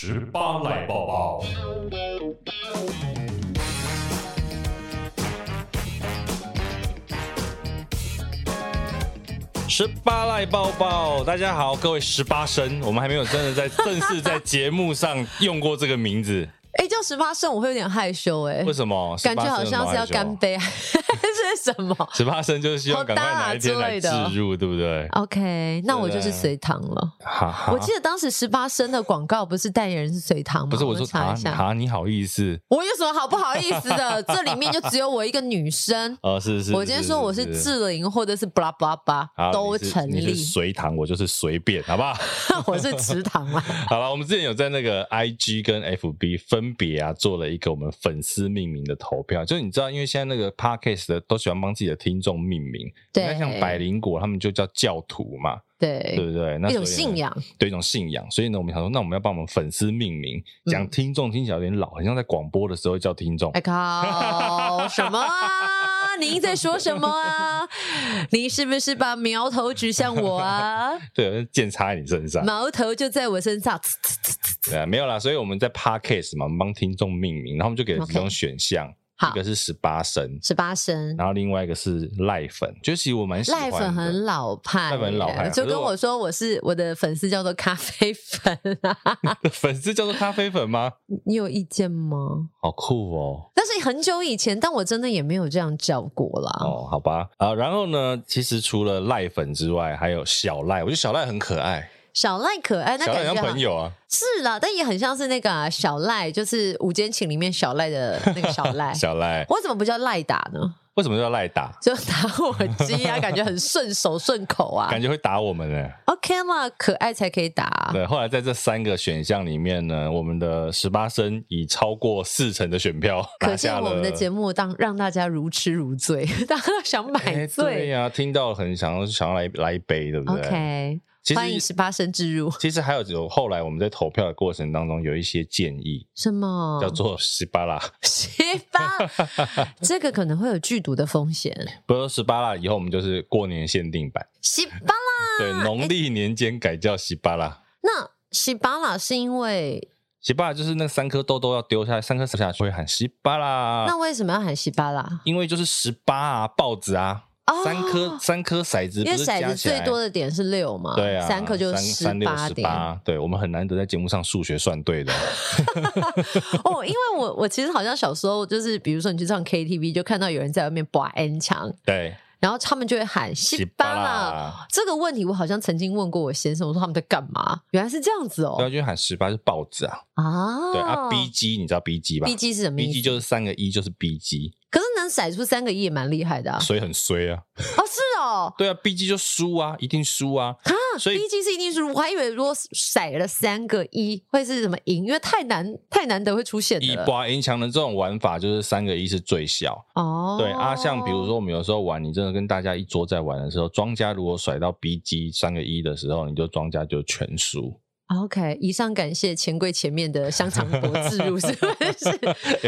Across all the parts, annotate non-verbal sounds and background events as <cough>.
十八赖抱抱，十八赖抱抱，大家好，各位十八生，我们还没有真的在正式在节目上用过这个名字。<laughs> 哎，叫十八生，我会有点害羞哎。为什么？感觉好像是要干杯，还是什么？十八声就是希望赶快哪一天来置入，对不对？OK，那我就是随堂了。好，我记得当时十八声的广告不是代言人是随堂吗？不是，我说查一下。啊，你好意思？我有什么好不好意思的？这里面就只有我一个女生。<laughs> 哦，是是。我今天说我是志玲，或者是巴拉巴拉巴，都成立。随堂，我就是随便，好不好？<laughs> 我是池塘嘛。<laughs> 好了，我们之前有在那个 IG 跟 FB 分别啊做了。一个我们粉丝命名的投票，就是你知道，因为现在那个 podcast 的都喜欢帮自己的听众命名，对，你看像百灵果他们就叫教徒嘛，对，对不对？那一种信仰，对，一种信仰。所以呢，我们想说，那我们要帮我们粉丝命名，讲、嗯、听众听起来有点老，好像在广播的时候叫听众。哎靠，什么啊？您在说什么啊？<laughs> 你是不是把苗头指向我啊？<laughs> 对，剑插在你身上，矛头就在我身上。对啊，没有啦，所以我们在 Podcast 嘛，我们帮听众命名，然后我们就给了几种选项.一个是十八升，十八升，然后另外一个是赖粉，就其实我蛮喜欢赖粉很老派，赖粉很老派，就跟我说我是我的粉丝叫做咖啡粉啊，<laughs> 粉丝叫做咖啡粉吗？你有意见吗？好酷哦！但是很久以前，但我真的也没有这样叫过啦。哦，好吧，啊，然后呢，其实除了赖粉之外，还有小赖，我觉得小赖很可爱。小赖可爱，那感觉像朋友啊，是啦，但也很像是那个、啊、小赖，就是《五间情》里面小赖的那个小赖。<laughs> 小赖，我怎么不叫赖打呢？为什么叫赖打？就打火机啊，<laughs> 感觉很顺手顺口啊，感觉会打我们呢。OK 嘛，可爱才可以打。对，后来在这三个选项里面呢，我们的十八声以超过四成的选票。<laughs> 可见我们的节目当让大家如痴如醉，大家都想买醉。对呀、啊，听到很想要想要来来一杯，对不对？OK。欢迎十八生置入。其实还有有后来我们在投票的过程当中有一些建议，<laughs> 什么叫做十八啦？<laughs> 十八，<laughs> 这个可能会有剧毒的风险。不是十八啦，以后我们就是过年限定版十八啦。对，农历年间改叫十八啦。那十八啦是因为十八就是那三颗豆豆要丢下来，三颗死下去会喊十八啦。那为什么要喊十八啦？因为就是十八啊，豹子啊。三颗、哦、三颗骰子，因为骰子最多的点是六嘛，对啊，三颗就是十八点。对，我们很难得在节目上数学算对的。<laughs> 哦，因为我我其实好像小时候就是，比如说你去唱 KTV，就看到有人在外面拔 N 墙，对。然后他们就会喊十八啦，这个问题我好像曾经问过我先生，我说他们在干嘛？原来是这样子哦。对，就喊十八是豹子啊。啊，对啊，B G 你知道 B G 吧？B G 是什么？B G 就是三个一就是 B G。可是能骰出三个一也蛮厉害的啊。所以很衰啊。哦，是哦。对啊，B G 就输啊，一定输啊。啊，所以 B G 是一定输。我还以为如果甩了三个一会是什么赢，因为太难太难得会出现的。以拔赢墙的这种玩法，就是三个一是最小。哦。对啊，像比如说我们有时候玩，你真的跟大家一桌。在玩的时候，庄家如果甩到 B G 三个一的时候，你就庄家就全输。OK，以上感谢钱柜前面的香肠博自入，<laughs> 是不是？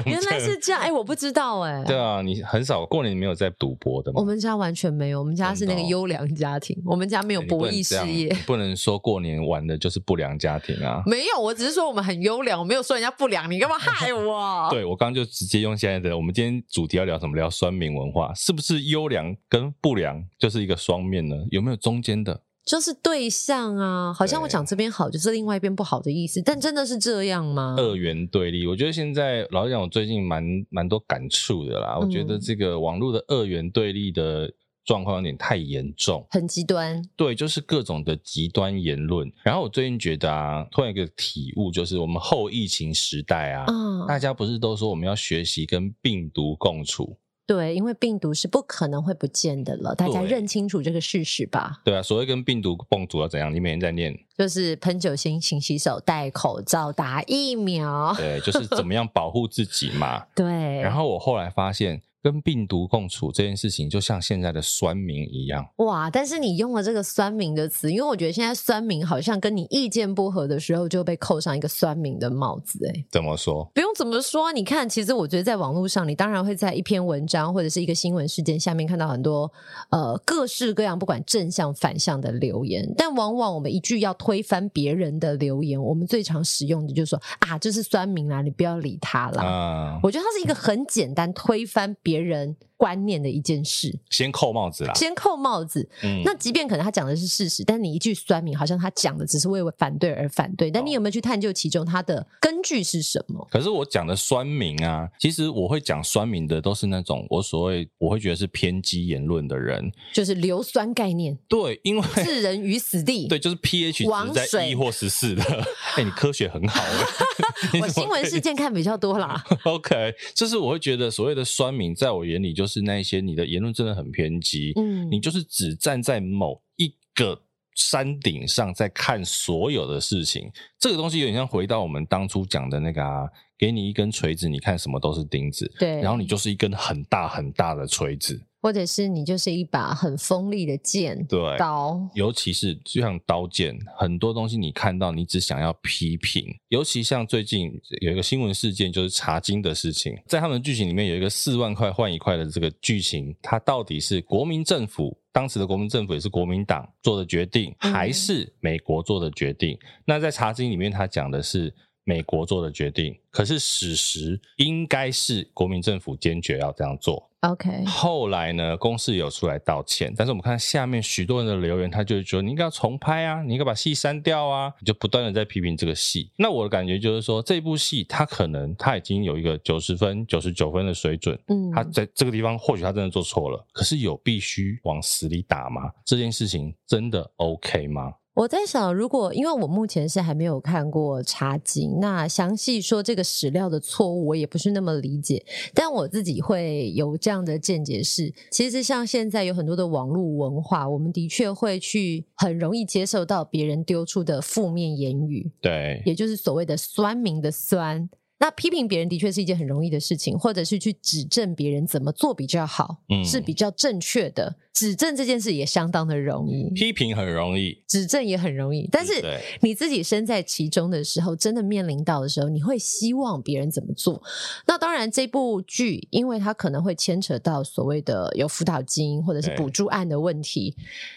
原来是这样，哎、欸，我不知道、欸，哎。对啊，你很少过年没有在赌博的吗？我们家完全没有，我们家是那个优良家庭，我们家没有博弈事业。不，不能说过年玩的就是不良家庭啊。没有，我只是说我们很优良，我没有说人家不良，你干嘛害 <laughs> 我？对，我刚刚就直接用现在的，我们今天主题要聊什么？聊酸民文化，是不是优良跟不良就是一个双面呢？有没有中间的？就是对象啊，好像我讲这边好，就是另外一边不好的意思，但真的是这样吗？二元对立，我觉得现在老实讲，我最近蛮蛮多感触的啦。嗯。我觉得这个网络的二元对立的状况有点太严重，很极端。对，就是各种的极端言论。然后我最近觉得啊，突然一个体悟，就是我们后疫情时代啊，嗯，大家不是都说我们要学习跟病毒共处？对，因为病毒是不可能会不见的了，大家认清楚这个事实吧。对啊，所谓跟病毒共处要怎样？你每天在念，就是喷酒精、勤洗手、戴口罩、打疫苗。对，就是怎么样保护自己嘛。<laughs> 对。然后我后来发现，跟病毒共处这件事情，就像现在的酸民一样。哇！但是你用了这个“酸民”的词，因为我觉得现在酸民好像跟你意见不合的时候，就被扣上一个酸民的帽子。哎，怎么说？不用怎么说，你看，其实我觉得在网络上，你当然会在一篇文章或者是一个新闻事件下面看到很多呃各式各样，不管正向反向的留言。但往往我们一句要推翻别人的留言，我们最常使用的就是说啊，这是酸民啦，你不要理他啦。啊，我觉得它是一个很简单推翻别别人观念的一件事，先扣帽子啦，先扣帽子。嗯，那即便可能他讲的是事实，但你一句酸民，好像他讲的只是为反对而反对。但你有没有去探究其中他的根据是什么？可是我讲的酸民啊，其实我会讲酸民的都是那种我所谓我会觉得是偏激言论的人，就是硫酸概念。对，因为置人于死地。<laughs> 对，就是 pH 值在一或十四的。<laughs> 哎水，你科学很好。<laughs> 我新闻事件看比较多啦。OK，就是我会觉得所谓的酸民，在我眼里就是。是那一些你的言论真的很偏激，嗯，你就是只站在某一个山顶上在看所有的事情，这个东西有点像回到我们当初讲的那个啊，给你一根锤子，你看什么都是钉子，对，然后你就是一根很大很大的锤子。或者是你就是一把很锋利的剑，对，刀，尤其是就像刀剑，很多东西你看到你只想要批评。尤其像最近有一个新闻事件，就是查金的事情，在他们的剧情里面有一个四万块换一块的这个剧情，它到底是国民政府当时的国民政府也是国民党做的决定，还是美国做的决定？嗯、那在茶金里面，他讲的是美国做的决定，可是史实应该是国民政府坚决要这样做。OK，后来呢，公司有出来道歉，但是我们看下面许多人的留言，他就说你应该要重拍啊，你应该把戏删掉啊，你就不断的在批评这个戏。那我的感觉就是说，这部戏它可能它已经有一个九十分、九十九分的水准，嗯，他在这个地方或许他真的做错了，可是有必须往死里打吗？这件事情真的 OK 吗？我在想，如果因为我目前是还没有看过《茶经》，那详细说这个史料的错误，我也不是那么理解。但我自己会有这样的见解是，其实像现在有很多的网络文化，我们的确会去很容易接受到别人丢出的负面言语，对，也就是所谓的酸民的酸。那批评别人的确是一件很容易的事情，或者是去指正别人怎么做比较好，嗯，是比较正确的。指正这件事也相当的容易，批评很容易，指正也很容易。但是你自己身在其中的时候，真的面临到的时候，你会希望别人怎么做？那当然，这部剧因为它可能会牵扯到所谓的有辅导金或者是补助案的问题。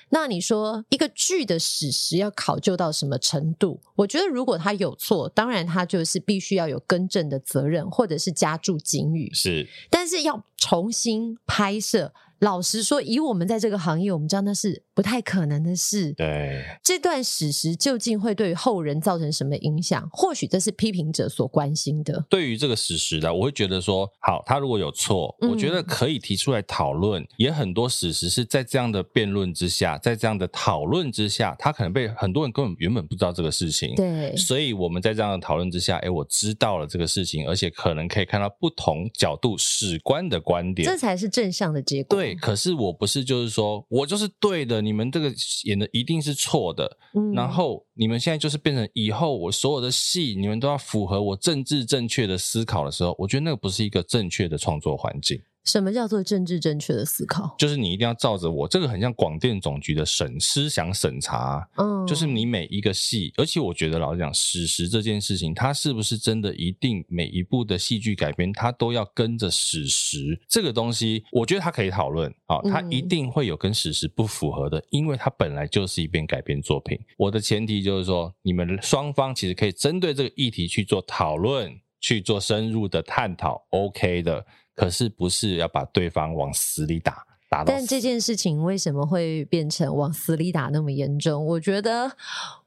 那你说一个剧的史实要考究到什么程度？我觉得如果他有错，当然他就是必须要有更正的责任，或者是加注警语。是，但是要重新拍摄。老实说，以我们在这个行业，我们知道那是不太可能的事。对，这段史实究竟会对后人造成什么影响？或许这是批评者所关心的。对于这个史实的，我会觉得说，好，他如果有错，我觉得可以提出来讨论。嗯、也很多史实是在这样的辩论之下，在这样的讨论之下，他可能被很多人根本原本不知道这个事情。对，所以我们在这样的讨论之下，哎，我知道了这个事情，而且可能可以看到不同角度史观的观点，这才是正向的结果。对。可是我不是，就是说我就是对的，你们这个演的一定是错的。嗯，然后你们现在就是变成以后我所有的戏，你们都要符合我政治正确的思考的时候，我觉得那个不是一个正确的创作环境。什么叫做政治正确的思考？就是你一定要照着我这个很像广电总局的审思想审查，嗯，就是你每一个戏，而且我觉得老实讲，史实这件事情，它是不是真的一定每一部的戏剧改编，它都要跟着史实这个东西？我觉得它可以讨论啊，它一定会有跟史实不符合的，因为它本来就是一篇改编作品。我的前提就是说，你们双方其实可以针对这个议题去做讨论，去做深入的探讨，OK 的。可是不是要把对方往死里打，打到。但这件事情为什么会变成往死里打那么严重？我觉得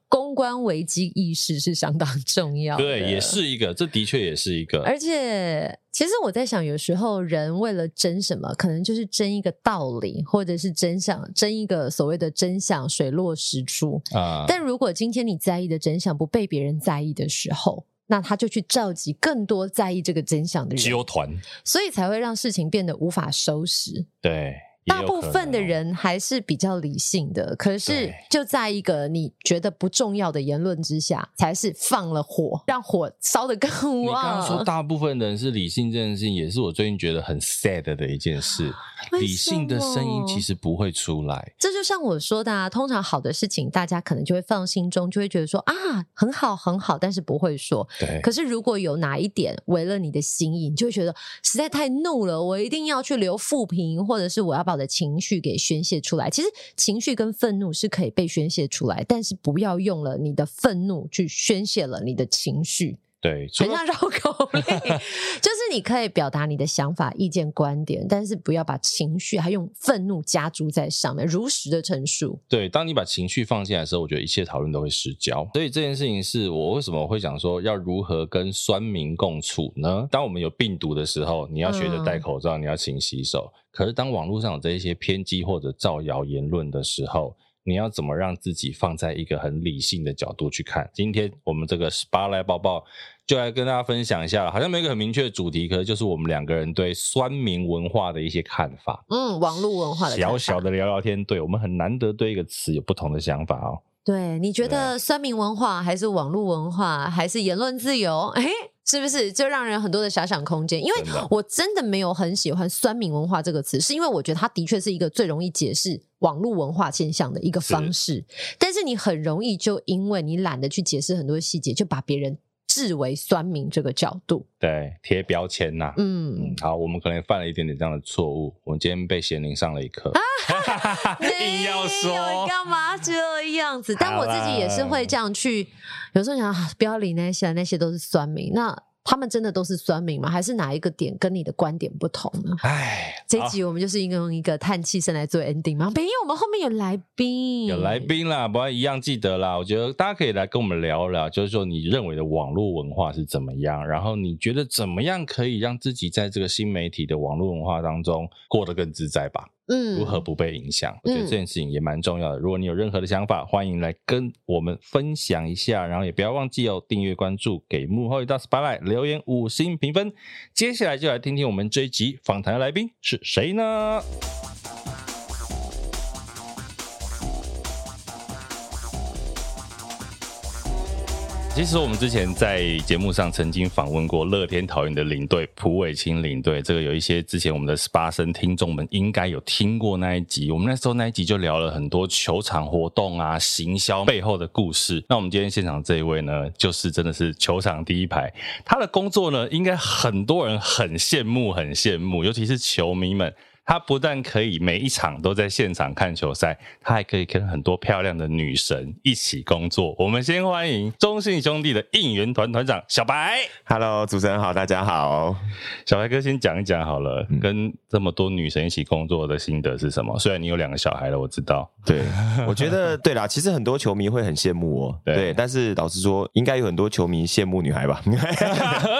公关危机意识是相当重要的。对，也是一个，这的确也是一个。而且，其实我在想，有时候人为了争什么，可能就是争一个道理，或者是真相，争一个所谓的真相，水落石出啊。但如果今天你在意的真相不被别人在意的时候，那他就去召集更多在意这个真相的人，集团，所以才会让事情变得无法收拾。对，大部分的人还是比较理性的，可是就在一个你觉得不重要的言论之下，才是放了火，让火烧得更旺。你刚刚说大部分人是理性这件事情，也是我最近觉得很 sad 的一件事。理性的声音其实不会出来。这就像我说的啊，通常好的事情，大家可能就会放心中，就会觉得说啊，很好很好，但是不会说。对。可是如果有哪一点违了你的心意，你就会觉得实在太怒了，我一定要去留负评，或者是我要把我的情绪给宣泄出来。其实情绪跟愤怒是可以被宣泄出来，但是不要用了你的愤怒去宣泄了你的情绪。对，很像绕口令，<laughs> 就是你可以表达你的想法、意见、观点，但是不要把情绪还用愤怒加诸在上面，如实的陈述。对，当你把情绪放进来的时候，我觉得一切讨论都会失焦。所以这件事情是我为什么会讲说要如何跟酸民共处呢？当我们有病毒的时候，你要学着戴口罩，嗯、你要勤洗手。可是当网络上有这一些偏激或者造谣言论的时候，你要怎么让自己放在一个很理性的角度去看？今天我们这个 Spotlight 报报就来跟大家分享一下，好像没有一个很明确的主题，可是就是我们两个人对酸民文化的一些看法。嗯，网络文化的小小的聊聊天，对，我们很难得对一个词有不同的想法哦。对，你觉得酸民文化还是网络文化还是言论自由？哎，<laughs> 是不是就让人很多的遐想空间？因为我真的没有很喜欢“酸民文化”这个词，是因为我觉得它的确是一个最容易解释网络文化现象的一个方式。是，但是你很容易就因为你懒得去解释很多细节，就把别人。视为酸民这个角度，对，贴标签呐、啊，嗯，嗯，好，我们可能犯了一点点这样的错误，我们今天被贤玲上了一课，<laughs> <laughs> 硬要说。干嘛这样？子？但我自己也是会这样去，有时候想不要理那些，那些都是酸民，那。他们真的都是酸民吗？还是哪一个点跟你的观点不同呢？哎，这一集我们就是应该用一个叹气声来做 ending 吗？没有，我们后面有来宾，有来宾啦，不要一样记得啦。我觉得大家可以来跟我们聊聊，就是说你认为的网络文化是怎么样，然后你觉得怎么样可以让自己在这个新媒体的网络文化当中过得更自在吧？嗯，如何不被影响？我觉得这件事情也蛮重要的。如果你有任何的想法，欢迎来跟我们分享一下。然后也不要忘记哦，订阅关注，给幕后一道 spotlight，留言五星评分。接下来就来听听我们这一集访谈的来宾是谁呢？其实我们之前在节目上曾经访问过乐天桃园的领队蒲伟清领队，这个有一些之前我们的 SPA 生听众们应该有听过那一集。我们那时候那一集就聊了很多球场活动啊、行销背后的故事。那我们今天现场这一位呢，就是真的是球场第一排，他的工作呢，应该很多人很羡慕、很羡慕，尤其是球迷们。他不但可以每一场都在现场看球赛，他还可以跟很多漂亮的女神一起工作。我们先欢迎中信兄弟的应援团团长小白。Hello，主持人好，大家好。小白哥先讲一讲好了，嗯，跟这么多女神一起工作的心得是什么？虽然你有两个小孩了，我知道。对，我觉得对啦，其实很多球迷会很羡慕我，对，对，但是老实说，应该有很多球迷羡慕女孩吧？<laughs>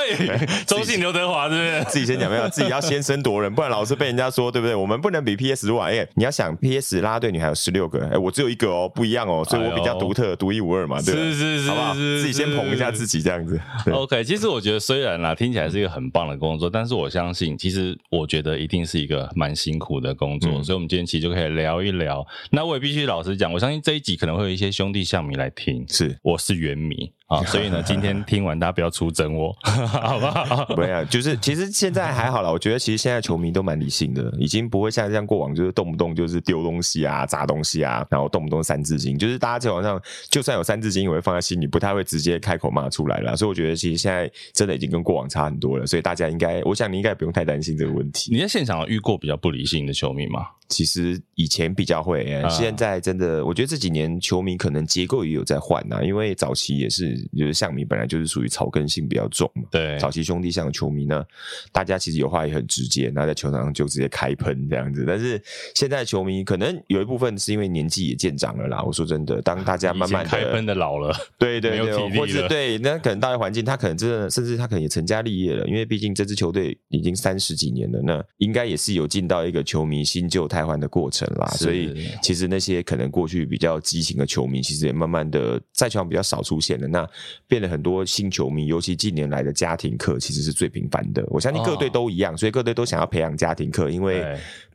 中信刘德华是不是？自己先讲没有？自己要先声夺人，不然老是被人家说。对不对？我们不能比 PS 弱，哎，你要想 PS 啦啦队女孩有十六个，哎，我只有一个哦，不一样哦，所以我比较独特、独、哎、一无二嘛，对吧？是是是，好不好？自己先捧一下自己，这样子。OK，其实我觉得虽然啦，听起来是一个很棒的工作，但是我相信，其实我觉得一定是一个蛮辛苦的工作，嗯、所以我们今天其实就可以聊一聊。那我也必须老实讲，我相信这一集可能会有一些兄弟象迷来听，是，我是原迷。啊，<laughs> 所以呢，今天听完大家不要出征我，<laughs> 好不好？不要，就是其实现在还好了。我觉得其实现在球迷都蛮理性的，已经不会像这样过往，就是动不动就是丢东西啊、砸东西啊，然后动不动三字经。就是大家在网上就算有三字经，也会放在心里，不太会直接开口骂出来了。所以我觉得其实现在真的已经跟过往差很多了。所以大家应该，我想你应该也不用太担心这个问题。你在现场有遇过比较不理性的球迷吗？其实以前比较会，现在真的，我觉得这几年球迷可能结构也有在换呐，因为早期也是。就是象迷本来就是属于草根性比较重嘛，对，早期兄弟像的球迷呢，大家其实有话也很直接，那在球场上就直接开喷这样子。但是现在球迷可能有一部分是因为年纪也渐长了啦。我说真的，当大家 <laughs> 慢慢开喷的老了，对对对，或者对，那可能大的环境，他可能真的，甚至他可能也成家立业了，因为毕竟这支球队已经三十几年了，那应该也是有进到一个球迷新旧太汰换的过程啦。所以其实那些可能过去比较激情的球迷，其实也慢慢的在球场比较少出现了。那变了很多新球迷，尤其近年来的家庭课，其实是最频繁的。我相信各队都一样，所以各队都想要培养家庭课，因为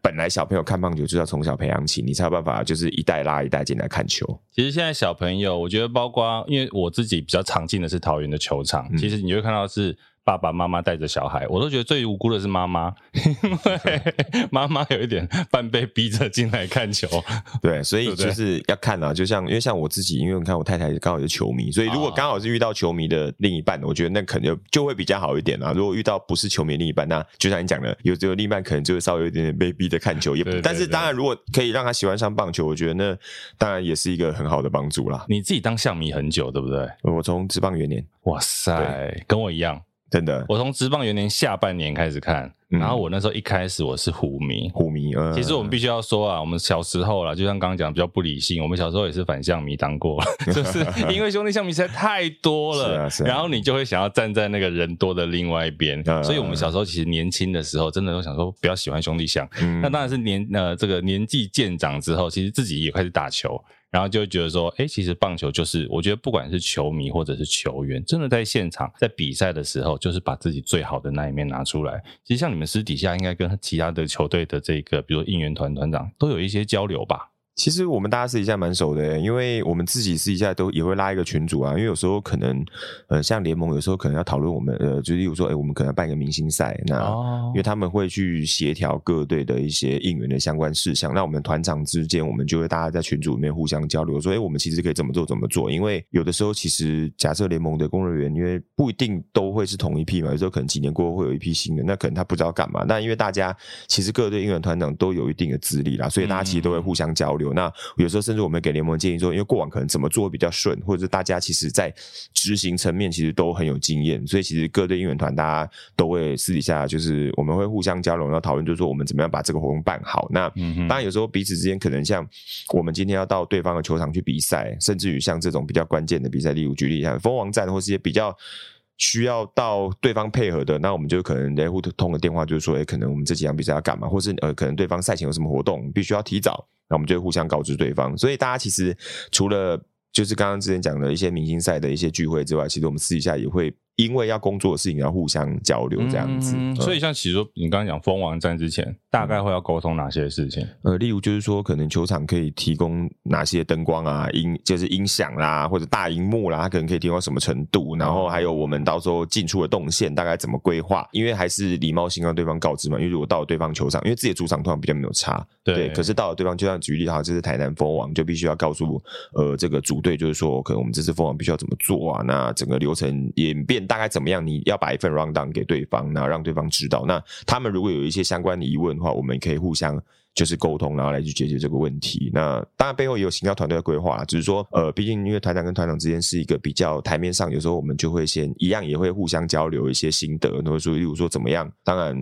本来小朋友看棒球就要从小培养起，你才有办法就是一代拉一代进来看球。其实现在小朋友，我觉得包括因为我自己比较常进的是桃园的球场，其实你会看到是。爸爸妈妈带着小孩，我都觉得最无辜的是妈妈，因为妈妈有一点半被逼着进来看球。对，所以就是要看啊，就像因为像我自己，因为你看我太太刚好是球迷，所以如果刚好是遇到球迷的另一半，我觉得那可能就就会比较好一点啊。如果遇到不是球迷的另一半，那就像你讲的，有这个另一半可能就会稍微有一点点被逼着看球，也不，但是当然如果可以让他喜欢上棒球，我觉得那当然也是一个很好的帮助啦。你自己当象迷很久，对不对？我从职棒元年，哇塞，跟我一样。真的，我从职棒元年下半年开始看，嗯、然后我那时候一开始我是虎迷，虎迷。呃，其实我们必须要说啊，我们小时候啦，就像刚刚讲比较不理性，我们小时候也是反向迷当过，<laughs> 就是 <laughs> 因为兄弟象迷实在太多了，是啊是啊，然后你就会想要站在那个人多的另外一边，嗯、所以我们小时候其实年轻的时候，真的都想说不要喜欢兄弟象。嗯、那当然是年呃这个年纪渐长之后，其实自己也开始打球。然后就觉得说，哎，其实棒球就是，我觉得不管是球迷或者是球员，真的在现场在比赛的时候，就是把自己最好的那一面拿出来。其实像你们私底下应该跟其他的球队的这个，比如应援团团长都有一些交流吧？其实我们大家私底下蛮熟的，因为我们自己私底下都也会拉一个群组啊。因为有时候可能，呃，像联盟有时候可能要讨论我们，呃，就例如说，哎，我们可能要办一个明星赛，那、哦、因为他们会去协调各队的一些应援的相关事项。那我们团长之间，我们就会大家在群组里面互相交流，说，哎，我们其实可以怎么做怎么做。因为有的时候，其实假设联盟的工作人员，因为不一定都会是同一批嘛，有时候可能几年过后会有一批新的，那可能他不知道干嘛。那因为大家其实各队应援团长都有一定的资历啦，所以大家其实都会互相交流。嗯、那有时候。甚至我们给联盟建议说，因为过往可能怎么做比较顺，或者是大家其实在执行层面其实都很有经验，所以其实各队应援团大家都会私底下就是我们会互相交流，然后讨论，就是说我们怎么样把这个活动办好。那当然有时候彼此之间可能像我们今天要到对方的球场去比赛，甚至于像这种比较关键的比赛，例如举例像蜂王战或是一些比较需要到对方配合的，那我们就可能来互通个电话，就是说，哎，可能我们这几场比赛要干嘛，或是呃，可能对方赛前有什么活动，必须要提早。那我们就互相告知对方，所以大家其实除了就是刚刚之前讲的一些明星赛的一些聚会之外，其实我们私底下也会。因为要工作的事情要互相交流这样子，嗯、所以像其实说你刚刚讲蜂王战之前，大概会要沟通哪些事情？呃，例如就是说，可能球场可以提供哪些灯光啊、音就是音响啦，或者大荧幕啦，它可能可以提供到什么程度？然后还有我们到时候进出的动线大概怎么规划？因为还是礼貌性让对方告知嘛。因为如果到了对方球场，因为自己的主场通常比较没有差，对。对可是到了对方，就像举例哈，这是台南蜂王，就必须要告诉呃这个主队，就是说，可能我们这次蜂王必须要怎么做啊？那整个流程演变大概怎么样？你要把一份 rundown 给对方，那让对方知道。那他们如果有一些相关的疑问的话，我们可以互相。就是沟通，然后来去解决这个问题。那当然背后也有行销团队的规划，只是说，呃，毕竟因为团长跟团长之间是一个比较台面上，有时候我们就会先一样，也会互相交流一些心得，或者说，例如说怎么样。当然，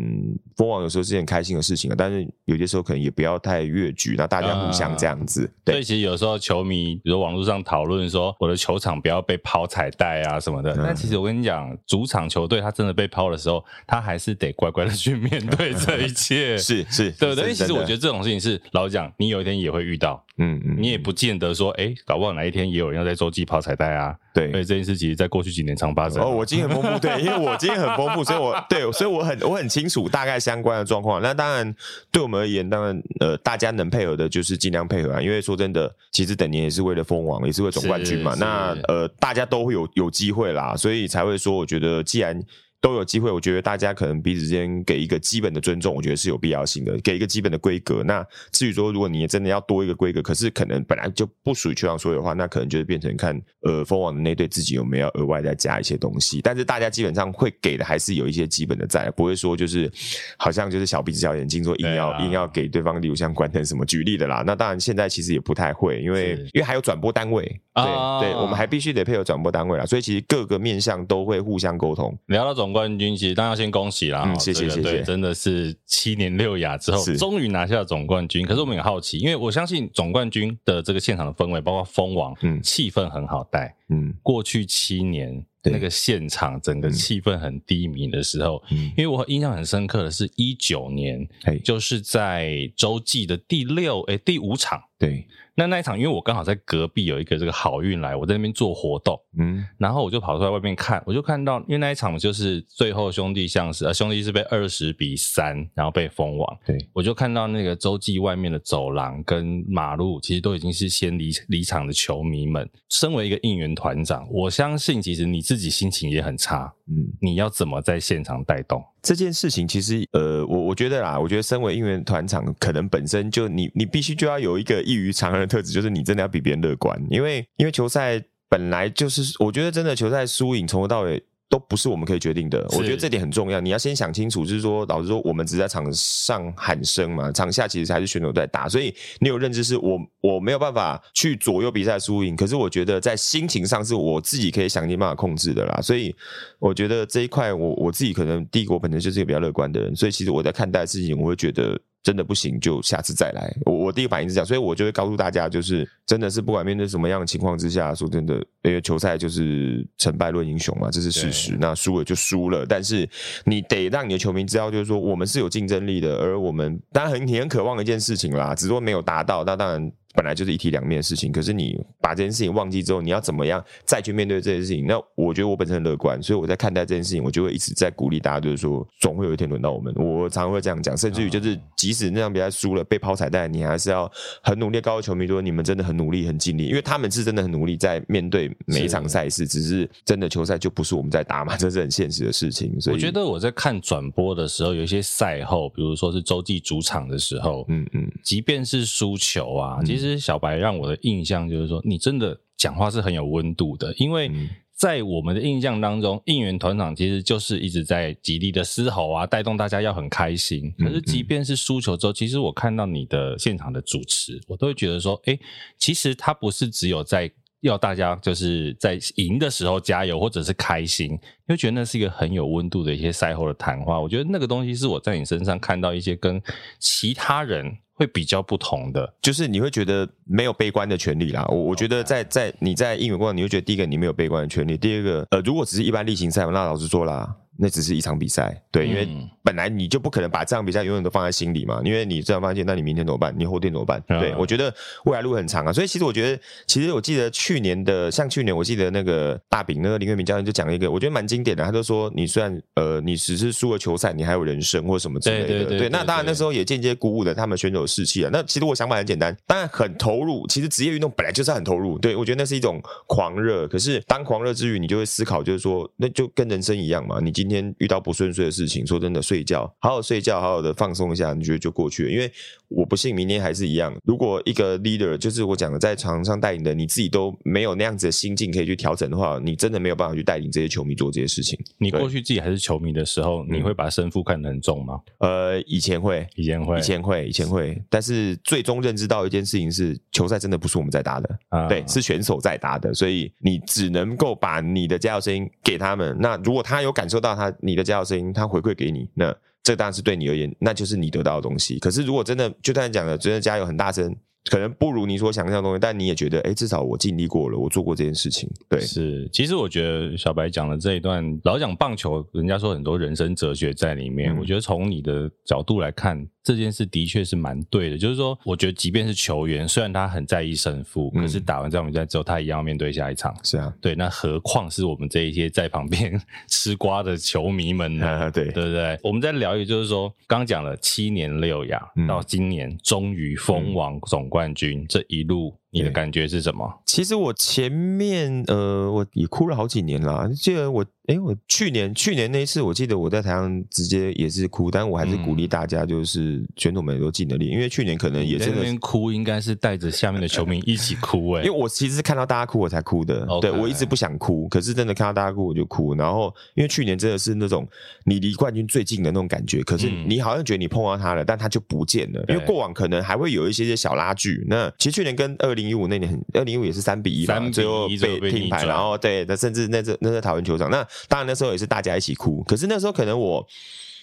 蜂王有时候是件开心的事情啊，但是有些时候可能也不要太越矩，那大家互相这样子。对，所以其实有时候球迷，比如网络上讨论说，我的球场不要被抛彩带啊什么的。但其实我跟你讲，主场球队他真的被抛的时候，他还是得乖乖的去面对这一切。<laughs> 是是，对不对？其实我觉得这种事情是老实讲，你有一天也会遇到，嗯嗯，你也不见得说，哎、欸，搞不好哪一天也有人要在洲际跑彩带啊。对，所以这件事其实在过去几年常发生。哦，我经验很丰富，对，<laughs> 因为我经验很丰富，所以我对，所以我很我很清楚大概相关的状况。那当然，对我们而言，当然，呃，大家能配合的，就是尽量配合啊。因为说真的，其实等年也是为了封王，也是为了总冠军嘛。那呃，大家都会有有机会啦，所以才会说，我觉得既然。都有机会，我觉得大家可能彼此之间给一个基本的尊重，我觉得是有必要性的，给一个基本的规格。那至于说，如果你真的要多一个规格，可是可能本来就不属于球场所有的话，那可能就是变成看呃蜂王的那队自己有没有额外再加一些东西。但是大家基本上会给的还是有一些基本的在，不会说就是好像就是小鼻子小眼睛，说硬要、啊、硬要给对方，例如像关灯什么举例的啦。那当然现在其实也不太会，因为因为还有转播单位，对、啊、对，我们还必须得配合转播单位啦。所以其实各个面向都会互相沟通。聊到总。冠军其实当然要先恭喜啦，嗯，谢谢谢谢，对，真的是七年六亚之后终于拿下了总冠军。可是我们也好奇，因为我相信总冠军的这个现场的氛围，包括蜂王，嗯，气氛很好带，嗯，过去七年那个现场整个气氛很低迷的时候，嗯、因为我印象很深刻的是一九年，就是在洲际的第六诶第五场，对。那那一场，因为我刚好在隔壁有一个这个好运来，我在那边做活动，嗯，然后我就跑出来外面看，我就看到，因为那一场就是最后兄弟像是，呃，兄弟是被二十比三，然后被封王，对，我就看到那个洲际外面的走廊跟马路，其实都已经是先离离场的球迷们。身为一个应援团长，我相信其实你自己心情也很差，嗯，你要怎么在现场带动？这件事情其实，呃，我我觉得啦，我觉得身为应援团长，可能本身就你你必须就要有一个异于常人的特质，就是你真的要比别人乐观，因为因为球赛本来就是，我觉得真的球赛输赢从头到尾。都不是我们可以决定的，我觉得这点很重要。你要先想清楚，就是说，老实说，我们只在场上喊声嘛，场下其实还是选手在打，所以你有认知是我我没有办法去左右比赛输赢，可是我觉得在心情上是我自己可以想尽办法控制的啦。所以我觉得这一块，我我自己可能第一个我本身就是一个比较乐观的人，所以其实我在看待事情，我会觉得。真的不行，就下次再来。我我第一个反应是这样，所以我就会告诉大家，就是真的是不管面对什么样的情况之下，说真的，因为球赛就是成败论英雄嘛，这是事实。那输了就输了，但是你得让你的球迷知道，就是说我们是有竞争力的，而我们当然很你很渴望一件事情啦，只是说没有达到，那当然。本来就是一体两面的事情，可是你把这件事情忘记之后，你要怎么样再去面对这件事情？那我觉得我本身很乐观，所以我在看待这件事情，我就会一直在鼓励大家，就是说总会有一天轮到我们。我常常会这样讲，甚至于就是即使那场比赛输了，被抛彩带，你还是要很努力。告诉球迷说，你们真的很努力、很尽力，因为他们是真的很努力在面对每一场赛事。只是真的球赛就不是我们在打嘛，这是很现实的事情。所以我觉得我在看转播的时候，有一些赛后，比如说是洲际主场的时候，嗯嗯，即便是输球啊，其实小白让我。我的印象就是说，你真的讲话是很有温度的，因为在我们的印象当中，应援团长其实就是一直在极力的嘶吼啊，带动大家要很开心。可是，即便是输球之后，其实我看到你的现场的主持，我都会觉得说，诶，其实他不是只有在要大家就是在赢的时候加油或者是开心，因为觉得那是一个很有温度的一些赛后的谈话。我觉得那个东西是我在你身上看到一些跟其他人。会比较不同的，就是你会觉得没有悲观的权利啦。我我觉得在在你在应援过程，你会觉得第一个你没有悲观的权利，第二个呃，如果只是一般例行赛，那老实说啦。那只是一场比赛，对，因为本来你就不可能把这场比赛永远都放在心里嘛，因为你这样发现，那你明天怎么办？你后天怎么办？对，我觉得未来路很长啊，所以其实我觉得，其实我记得去年的，像去年我记得那个大饼那个林月明教练就讲了一个，我觉得蛮经典的，他就说，你虽然呃你只是输了球赛，你还有人生或什么之类的，对，那当然那时候也间接鼓舞了他们选手士气啊。那其实我想法很简单，当然很投入，其实职业运动本来就是很投入，对，我觉得那是一种狂热，可是当狂热之余，你就会思考，就是说，那就跟人生一样嘛，你今天遇到不顺。遂的事情，说真的，睡觉，好好睡觉，好好的放松一下，你觉得就过去了。因为我不信明天还是一样。如果一个 leader 就是我讲的，在场上带领的，你自己都没有那样子的心境可以去调整的话，你真的没有办法去带领这些球迷做这些事情。你过去自己还是球迷的时候，你会把胜负看得很重吗？呃，以前会，以前会，以前会，以前会。但是最终认知到一件事情是，球赛真的不是我们在打的，啊、对，是选手在打的。所以你只能够把你的加油声音给他们。那如果他有感受到他你的加油声音，他回馈给你。那这当然是对你而言，那就是你得到的东西。可是如果真的就像讲的，真的加油很大声。可能不如你所想象的东西，但你也觉得，哎、欸，至少我尽力过了，我做过这件事情。对，是。其实我觉得小白讲的这一段，老讲棒球，人家说很多人生哲学在里面。嗯、我觉得从你的角度来看，这件事的确是蛮对的。就是说，我觉得即便是球员，虽然他很在意胜负，嗯、可是打完这场比赛之后，他一样要面对下一场。是啊，对。那何况是我们这一些在旁边吃瓜的球迷们呢？啊、<laughs> 对，对不对？我们在聊一个，就是说，刚讲了七年六亚，嗯、到今年终于封王总冠军，这一路。你的感觉是什么？其实我前面呃，我也哭了好几年了。记得我，哎，我去年去年那一次，我记得我在台上直接也是哭，但我还是鼓励大家，就是选手们都尽了力，因为去年可能也真的哭，应该是带着下面的球迷一起哭哎。因为我其实是看到大家哭我才哭的，对，我一直不想哭，可是真的看到大家哭我就哭。然后因为去年真的是那种你离冠军最近的那种感觉，可是你好像觉得你碰到他了，但他就不见了。因为过往可能还会有一些些小拉锯。那其实去年跟二。二零一五那年很，二零一五也是三比一嘛，最后被停牌，然后对，那甚至那次那在桃园球场，那当然那时候也是大家一起哭。可是那时候可能我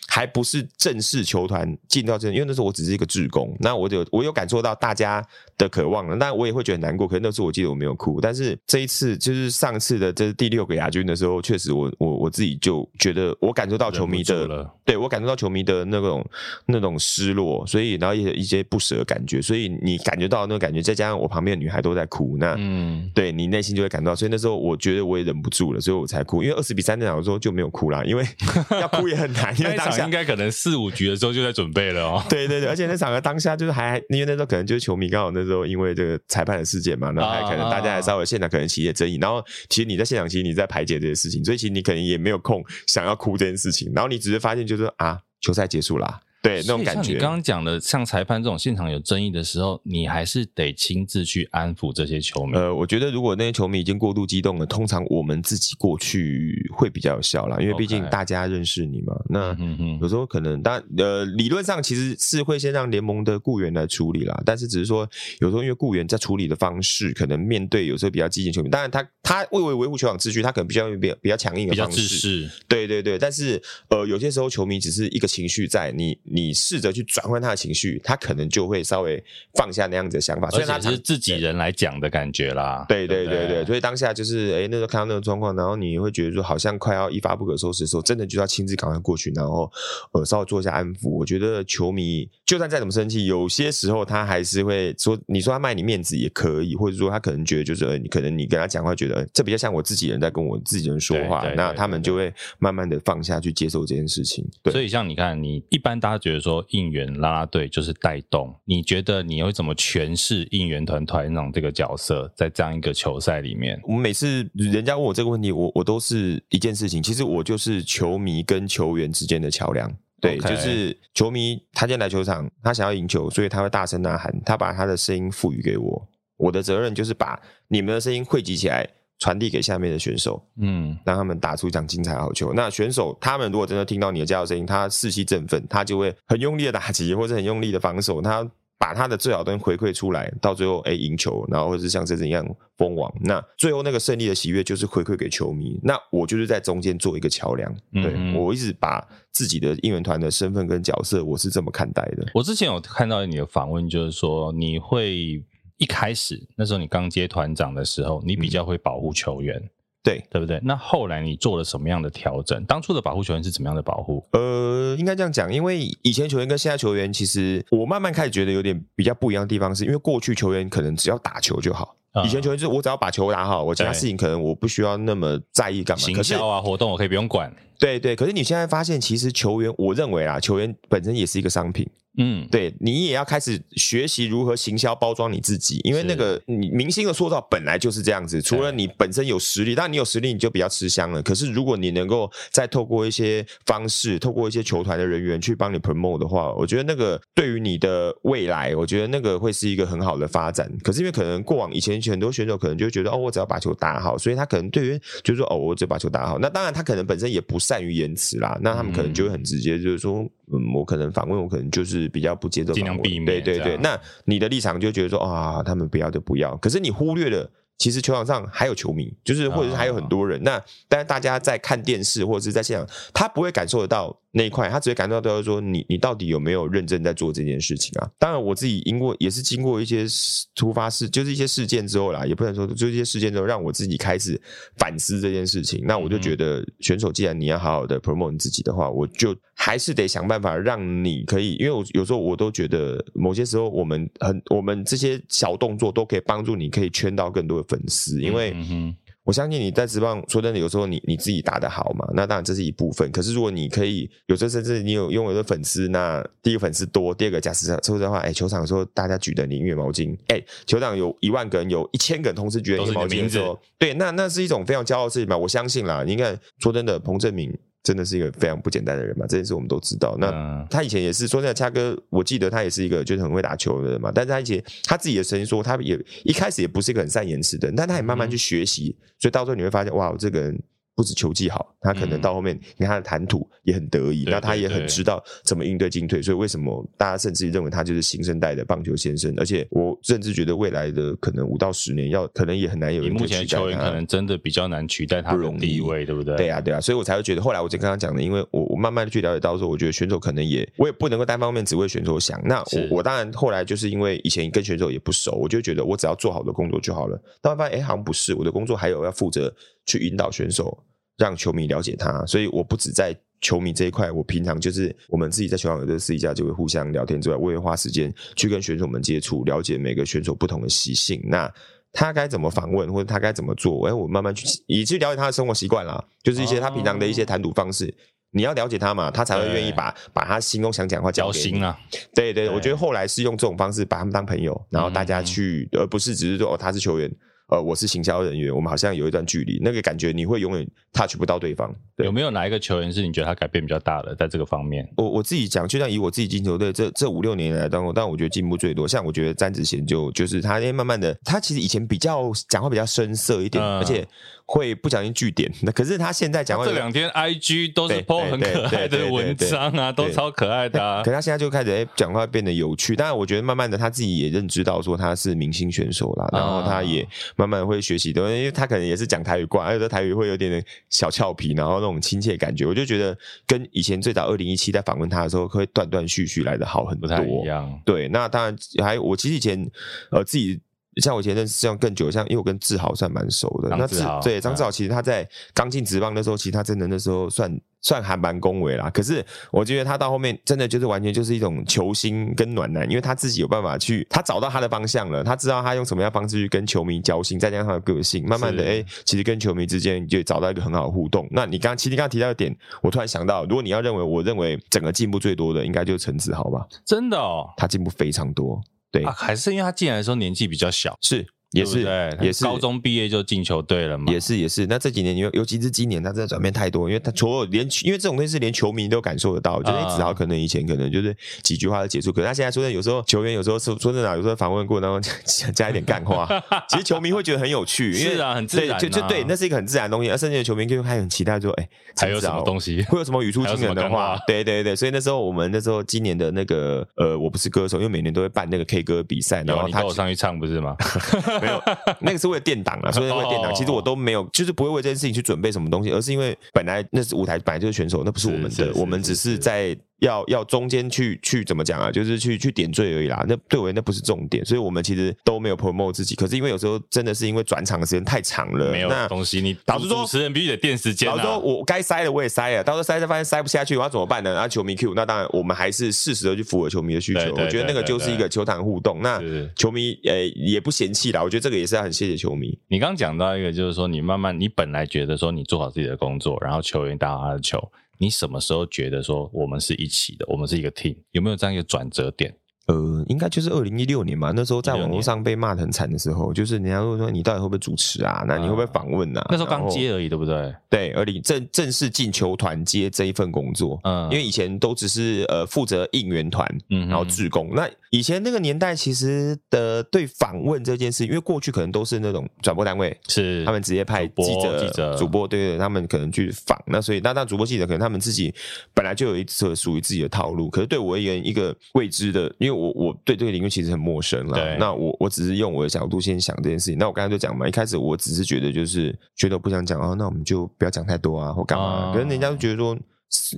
还不是正式球团进到这，因为那时候我只是一个志工，那我有我有感受到大家的渴望了，那我也会觉得难过。可是那时候我记得我没有哭，但是这一次就是上次的这第六个亚军的时候，确实我我我自己就觉得我感受到球迷的，对我感受到球迷的那种那种失落，所以然后也有一些不舍的感觉，所以你感觉到那个感觉，再加上我旁边的女孩都在哭，那嗯，对你内心就会感到，所以那时候我觉得我也忍不住了，所以我才哭，因为二十比三那场的时候就没有哭啦，因为 <laughs> 要哭也很难，因为当下应该可能四五局的时候就在准备了哦。<laughs> 对对对，而且那场的当下就是还因为那时候可能就是球迷刚好那时候因为这个裁判的事件嘛，然后还可能大家还稍微现场可能起一些争议，然后其实你在现场其实你在排解这些事情，所以其实你可能也没有空想要哭这件事情，然后你只是发现就是说啊，球赛结束啦。对，那种感觉。你刚刚讲的，像裁判这种现场有争议的时候，你还是得亲自去安抚这些球迷。呃，我觉得如果那些球迷已经过度激动了，通常我们自己过去会比较有效啦，因为毕竟大家认识你嘛。那有时候可能，当然呃，理论上其实是会先让联盟的雇员来处理啦，但是只是说有时候因为雇员在处理的方式，可能面对有时候比较激进球迷，当然他他为为维护球场秩序，他可能比较比较比较强硬的方式。对对对，但是呃，有些时候球迷只是一个情绪在你。你试着去转换他的情绪，他可能就会稍微放下那样子的想法。所以他是自己人来讲的感觉啦。对对对对，所以当下就是，哎，那时候看到那个状况，然后你会觉得说，好像快要一发不可收拾的时候，真的就要亲自赶快过去，然后呃，稍微做一下安抚。我觉得球迷就算再怎么生气，有些时候他还是会说，你说他卖你面子也可以，或者说他可能觉得就是，你可能你跟他讲话，觉得这比较像我自己人在跟我自己人说话，那他们就会慢慢的放下去接受这件事情。对，所以像你看，你一般大家。觉得说应援啦啦队就是带动，你觉得你会怎么诠释应援团团长这个角色，在这样一个球赛里面？我们每次人家问我这个问题，我我都是一件事情，其实我就是球迷跟球员之间的桥梁。对.就是球迷他今天来球场，他想要赢球，所以他会大声呐喊，他把他的声音赋予给我，我的责任就是把你们的声音汇集起来。传递给下面的选手，嗯，让他们打出一场精彩好球。那选手他们如果真的听到你的加油声音，他士气振奋，他就会很用力的打击，或者很用力的防守。他把他的最好的东西回馈出来，到最后哎赢球，然后或者是像这次一样封王。那最后那个胜利的喜悦就是回馈给球迷。那我就是在中间做一个桥梁。对，嗯嗯，我一直把自己的应援团的身份跟角色，我是这么看待的。我之前有看到你的访问，就是说你会。一开始那时候你刚接团长的时候，你比较会保护球员，嗯、对对不对？那后来你做了什么样的调整？当初的保护球员是怎么样的保护？呃，应该这样讲，因为以前球员跟现在球员，其实我慢慢开始觉得有点比较不一样的地方是，是因为过去球员可能只要打球就好，嗯、以前球员就是我只要把球打好，我其他事情可能我不需要那么在意干嘛。行销啊，活动我可以不用管。对对，可是你现在发现，其实球员，我认为啊，球员本身也是一个商品。嗯，对，你也要开始学习如何行销包装你自己，因为那个你明星的塑造本来就是这样子。除了你本身有实力，当然你有实力你就比较吃香了。可是如果你能够再透过一些方式，透过一些球团的人员去帮你 promote 的话，我觉得那个对于你的未来，我觉得那个会是一个很好的发展。可是因为可能过往以前很多选手可能就觉得哦，我只要把球打好，所以他可能对于就是说哦，我只要把球打好。那当然他可能本身也不善于言辞啦，那他们可能就会很直接，就是说。嗯，我可能反问，我可能就是比较不接受，尽量避免。对对对，那你的立场就觉得说啊，他们不要就不要。可是你忽略了，其实球场上还有球迷，就是或者是还有很多人。那但是大家在看电视或者是在现场，他不会感受得到。那一块，他只会感受到说你，你到底有没有认真在做这件事情啊？当然，我自己因过也是经过一些突发事，就是一些事件之后啦，也不能说就一些事件之后，让我自己开始反思这件事情。那我就觉得，选手既然你要好好的 promote 你自己的话，我就还是得想办法让你可以，因为我有时候我都觉得，某些时候我们很，我们这些小动作都可以帮助你，可以圈到更多的粉丝，因为。嗯我相信你在职棒，说真的，有时候你你自己打得好嘛，那当然这是一部分。可是如果你可以有时候甚至你有拥有的粉丝，那第一个粉丝多，第二个假设说实话，哎，球场的时候大家举的你音乐毛巾，哎，球场有一万个人，有一千个人同时举的音乐毛巾的时候，对，那那是一种非常骄傲的事情嘛。我相信啦，你看，说真的，彭政闵。真的是一个非常不简单的人嘛，这件事我们都知道。那他以前也是说，那恰哥，我记得他也是一个就是很会打球的人嘛。但是他以前他自己的声音说，他也一开始也不是一个很善言辞的人，但他也慢慢去学习，所以到时候你会发现，哇，这个人不止球技好，他可能到后面，你看他的谈吐也很得意，那他也很知道怎么应对进退。所以为什么大家甚至认为他就是新生代的棒球先生？而且我甚至觉得未来的可能五到十年要可能也很难有一个球员可能真的比较难取代他的地位，对不对？对啊，对啊，所以我才会觉得后来我就刚刚讲的，因为我我慢慢的去了解到说，我觉得选手可能也我也不能够单方面只为选手想。那我我当然后来就是因为以前跟选手也不熟，我就觉得我只要做好的工作就好了。但我发现哎，好像不是，我的工作还有要负责去引导选手，让球迷了解他。所以我不止在球迷这一块，我平常就是我们自己在球场有的私底下就会互相聊天之外，我也花时间去跟选手们接触，了解每个选手不同的习性。那他该怎么访问，或者他该怎么做？哎，我慢慢去也去了解他的生活习惯啦，就是一些他平常的一些谈吐方式。你要了解他嘛，他才会愿意把把他心中想讲话交心啊。对对，对，我觉得后来是用这种方式把他们当朋友，然后大家去，而不是只是说哦，他是球员。呃，我是行销人员，我们好像有一段距离，那个感觉你会永远 touch 不到对方。对。有没有哪一个球员是你觉得他改变比较大的，在这个方面？我我自己讲，就像以我自己进球队这这五六年来当中，但我觉得进步最多。像我觉得詹子贤就就是他，因为慢慢的，他其实以前比较讲话比较深色一点，嗯、而且。会不小心据点，那可是他现在讲话，这两天 IG 都是 po 很可爱的文章啊，都超可爱的啊。可是他现在就开始哎，讲话变得有趣。当然，我觉得慢慢的他自己也认知到说他是明星选手啦，然后他也慢慢会学习的，因为他可能也是讲台语惯，而且台语会有点点小俏皮，然后那种亲切感觉，我就觉得跟以前最早二零一七在访问他的时候会断断续续来的好很多。不太一样。对，那当然还我其实以前呃自己。像我以前认识像更久，像因为我跟志豪算蛮熟的。那志豪对张志豪，其实他在刚进职棒的时候，其实他真的那时候算算还蛮恭维啦。可是我觉得他到后面真的就是完全就是一种球星跟暖男，因为他自己有办法去，他找到他的方向了，他知道他用什么样方式去跟球迷交心，再加上他的个性，慢慢的哎、欸，其实跟球迷之间就找到一个很好的互动。那你刚刚其实你刚刚提到的点，我突然想到，如果你要认为我认为整个进步最多的，应该就是陈子豪吧？真的哦，他进步非常多。对、啊，还是因为他进来的时候年纪比较小，是。也是，也是高中毕业就进球队了嘛？也是，也是。那这几年，尤尤其是今年，他真的转变太多，因为他所有连，因为这种东西是连球迷都感受得到。我觉得子豪可能以前可能就是几句话就结束，可是他现在说的有时候球员有时候说说真的，有时候访问过，然后 <laughs> 加一点干话，其实球迷会觉得很有趣，因为是啊，很自然、啊，就就对，那是一个很自然的东西。而甚至球迷就还很期待说，哎、欸，还有什么东西？会有什么语出惊人的话？<laughs> 对对对，所以那时候我们那时候今年的那个呃，我不是歌手，因为每年都会办那个 K 歌比赛，然后他我上去唱不是吗？<laughs> <laughs> 没有那个。是为了垫档啊，所以为了垫档。其实我都没有，就是不会为这件事情去准备什么东西，而是因为本来那是舞台，本来就是选手，那不是我们的，我们只是在。要要中间去去怎么讲啊？就是去去点缀而已啦。那对我那不是重点，所以我们其实都没有 promote 自己。可是因为有时候真的是因为转场的时间太长了，没有东西。你导致说主持人必须得垫时间啊。导致说我该塞的我也塞了，到时候塞塞发现塞不下去，我要怎么办呢？然后球迷 Q，那当然我们还是适时的去符合球迷的需求。我觉得那个就是一个球场互动。那球迷呃也不嫌弃啦。我觉得这个也是要很谢谢球迷。你刚刚讲到一个，就是说你慢慢你本来觉得说你做好自己的工作，然后球员打好他的球。你什么时候觉得说我们是一起的，我们是一个 team？有没有这样一个转折点？呃，应该就是二零一六年嘛，那时候在网络上被骂的很惨的时候，就是人家会说你到底会不会主持啊？那你会不会访问啊？那时候刚接而已，对不对？对，而你正正式进球团接这一份工作，嗯，因为以前都只是呃负责应援团，嗯，然后志工。那以前那个年代其实的对访问这件事，因为过去可能都是那种转播单位，是他们直接派记者、记者、主播，对对，他们可能去访。那所以那那主播记者可能他们自己本来就有一次属于自己的套路，可是对我而言，一个未知的，因为。我我对这个领域其实很陌生了，那我我只是用我的角度先想这件事情。那我刚才就讲嘛，一开始我只是觉得就是觉得我不想讲啊，那我们就不要讲太多啊，或干嘛。可能人家就觉得说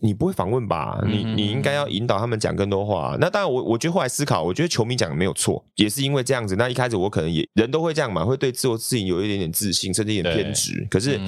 你不会访问吧？你你应该要引导他们讲更多话。那当然，我我觉得后来思考，我觉得球迷讲的没有错，也是因为这样子。那一开始我可能也人都会这样嘛，会对自我事情有一点点自信，甚至有点偏执。可是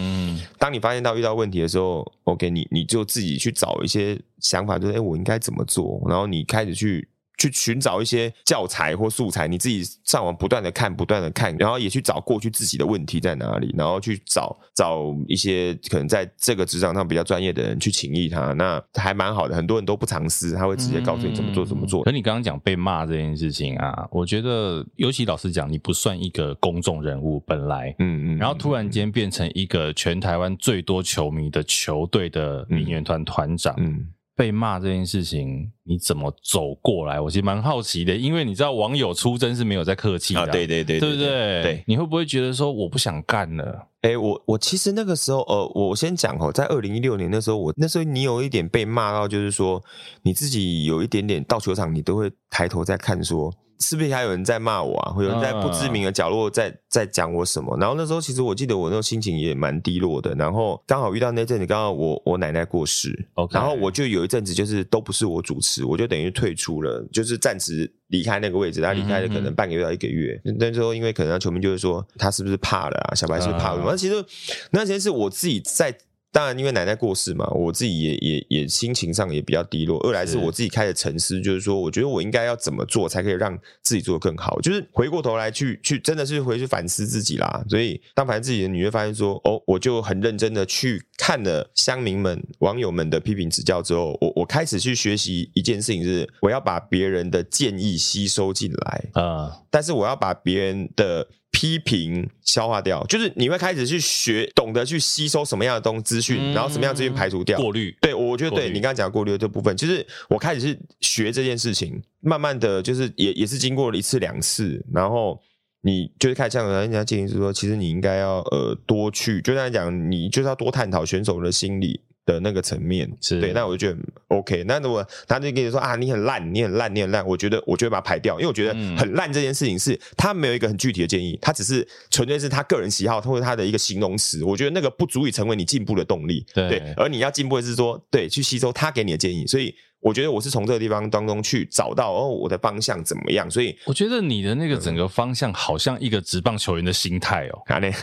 当你发现到遇到问题的时候，OK，你你就自己去找一些想法，就是哎，我应该怎么做？然后你开始去。去寻找一些教材或素材，你自己上网不断的看，不断的看，然后也去找过去自己的问题在哪里，然后去找找一些可能在这个职场上比较专业的人去请益他，那还蛮好的。很多人都不藏私，他会直接告诉你怎么做怎么做。可你刚刚讲被骂这件事情啊，我觉得尤其老实讲，你不算一个公众人物，本来，嗯嗯，然后突然间变成一个全台湾最多球迷的球队的名媛团团长，嗯。被骂这件事情，你怎么走过来？我其实蛮好奇的，因为你知道网友出征是没有在客气的，啊，对对对，对不对？对，你会不会觉得说我不想干了？哎、欸，我我其实那个时候，呃，我先讲哦，在二零一六年那时候，我那时候你有一点被骂到，就是说你自己有一点点到球场，你都会抬头在看说。是不是还有人在骂我啊？会有人在不知名的角落在在讲我什么？然后那时候其实我记得我那种心情也蛮低落的。然后刚好遇到那阵子，刚好我我奶奶过世.然后我就有一阵子就是都不是我主持，我就等于退出了，就是暂时离开那个位置。他离开了可能半个月到一个月。嗯、那时候因为可能球迷就是说他是不是怕了啊？小白是不是怕了？那、嗯、其实那其实是我自己在。当然，因为奶奶过世嘛，我自己也也也心情上也比较低落。二来是我自己开始沉思，就是说，我觉得我应该要怎么做才可以让自己做得更好，就是回过头来去去，真的是回去反思自己啦。所以，当反思自己的你会发现说，哦，我就很认真的去看了乡民们、网友们的批评指教之后，我我开始去学习一件事情，是我要把别人的建议吸收进来啊，但是我要把别人的。批评消化掉，就是你会开始去学，懂得去吸收什么样的东资讯，嗯、然后什么样资讯排除掉，过滤。对，我觉得对你刚刚讲过滤的这部分，就是我开始是学这件事情，慢慢的就是也也是经过了一次两次，然后你就是开始像人家建议是说，其实你应该要呃多去，就像讲你就是要多探讨选手的心理。的那个层面是对，那我就觉得 OK。那如果他就跟你说啊，你很烂，你很烂，你很烂，我觉得我就会把它排掉，因为我觉得很烂这件事情是他没有一个很具体的建议，他只是纯粹是他个人喜好或者他的一个形容词。我觉得那个不足以成为你进步的动力。对，对，而你要进步的是说，对，去吸收他给你的建议。所以。我觉得我是从这个地方当中去找到哦，我的方向怎么样？所以我觉得你的那个整个方向好像一个职棒球员的心态哦。啊，对，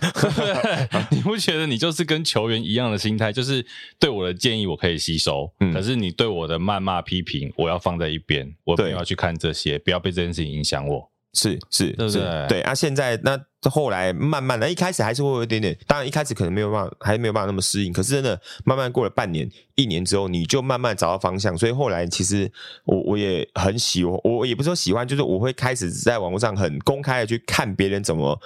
<laughs> 你不觉得你就是跟球员一样的心态？就是对我的建议我可以吸收，嗯，可是你对我的谩骂批评我要放在一边，我不要去看这些，不要被这件事情影响我。是是，对是，对啊。现在那这后来慢慢的，一开始还是会有一点点，当然一开始可能没有办法，还没有办法那么适应。可是真的慢慢过了半年、一年之后，你就慢慢找到方向。所以后来其实我我也很喜欢，我也不是说喜欢，就是我会开始在网络上很公开的去看别人怎么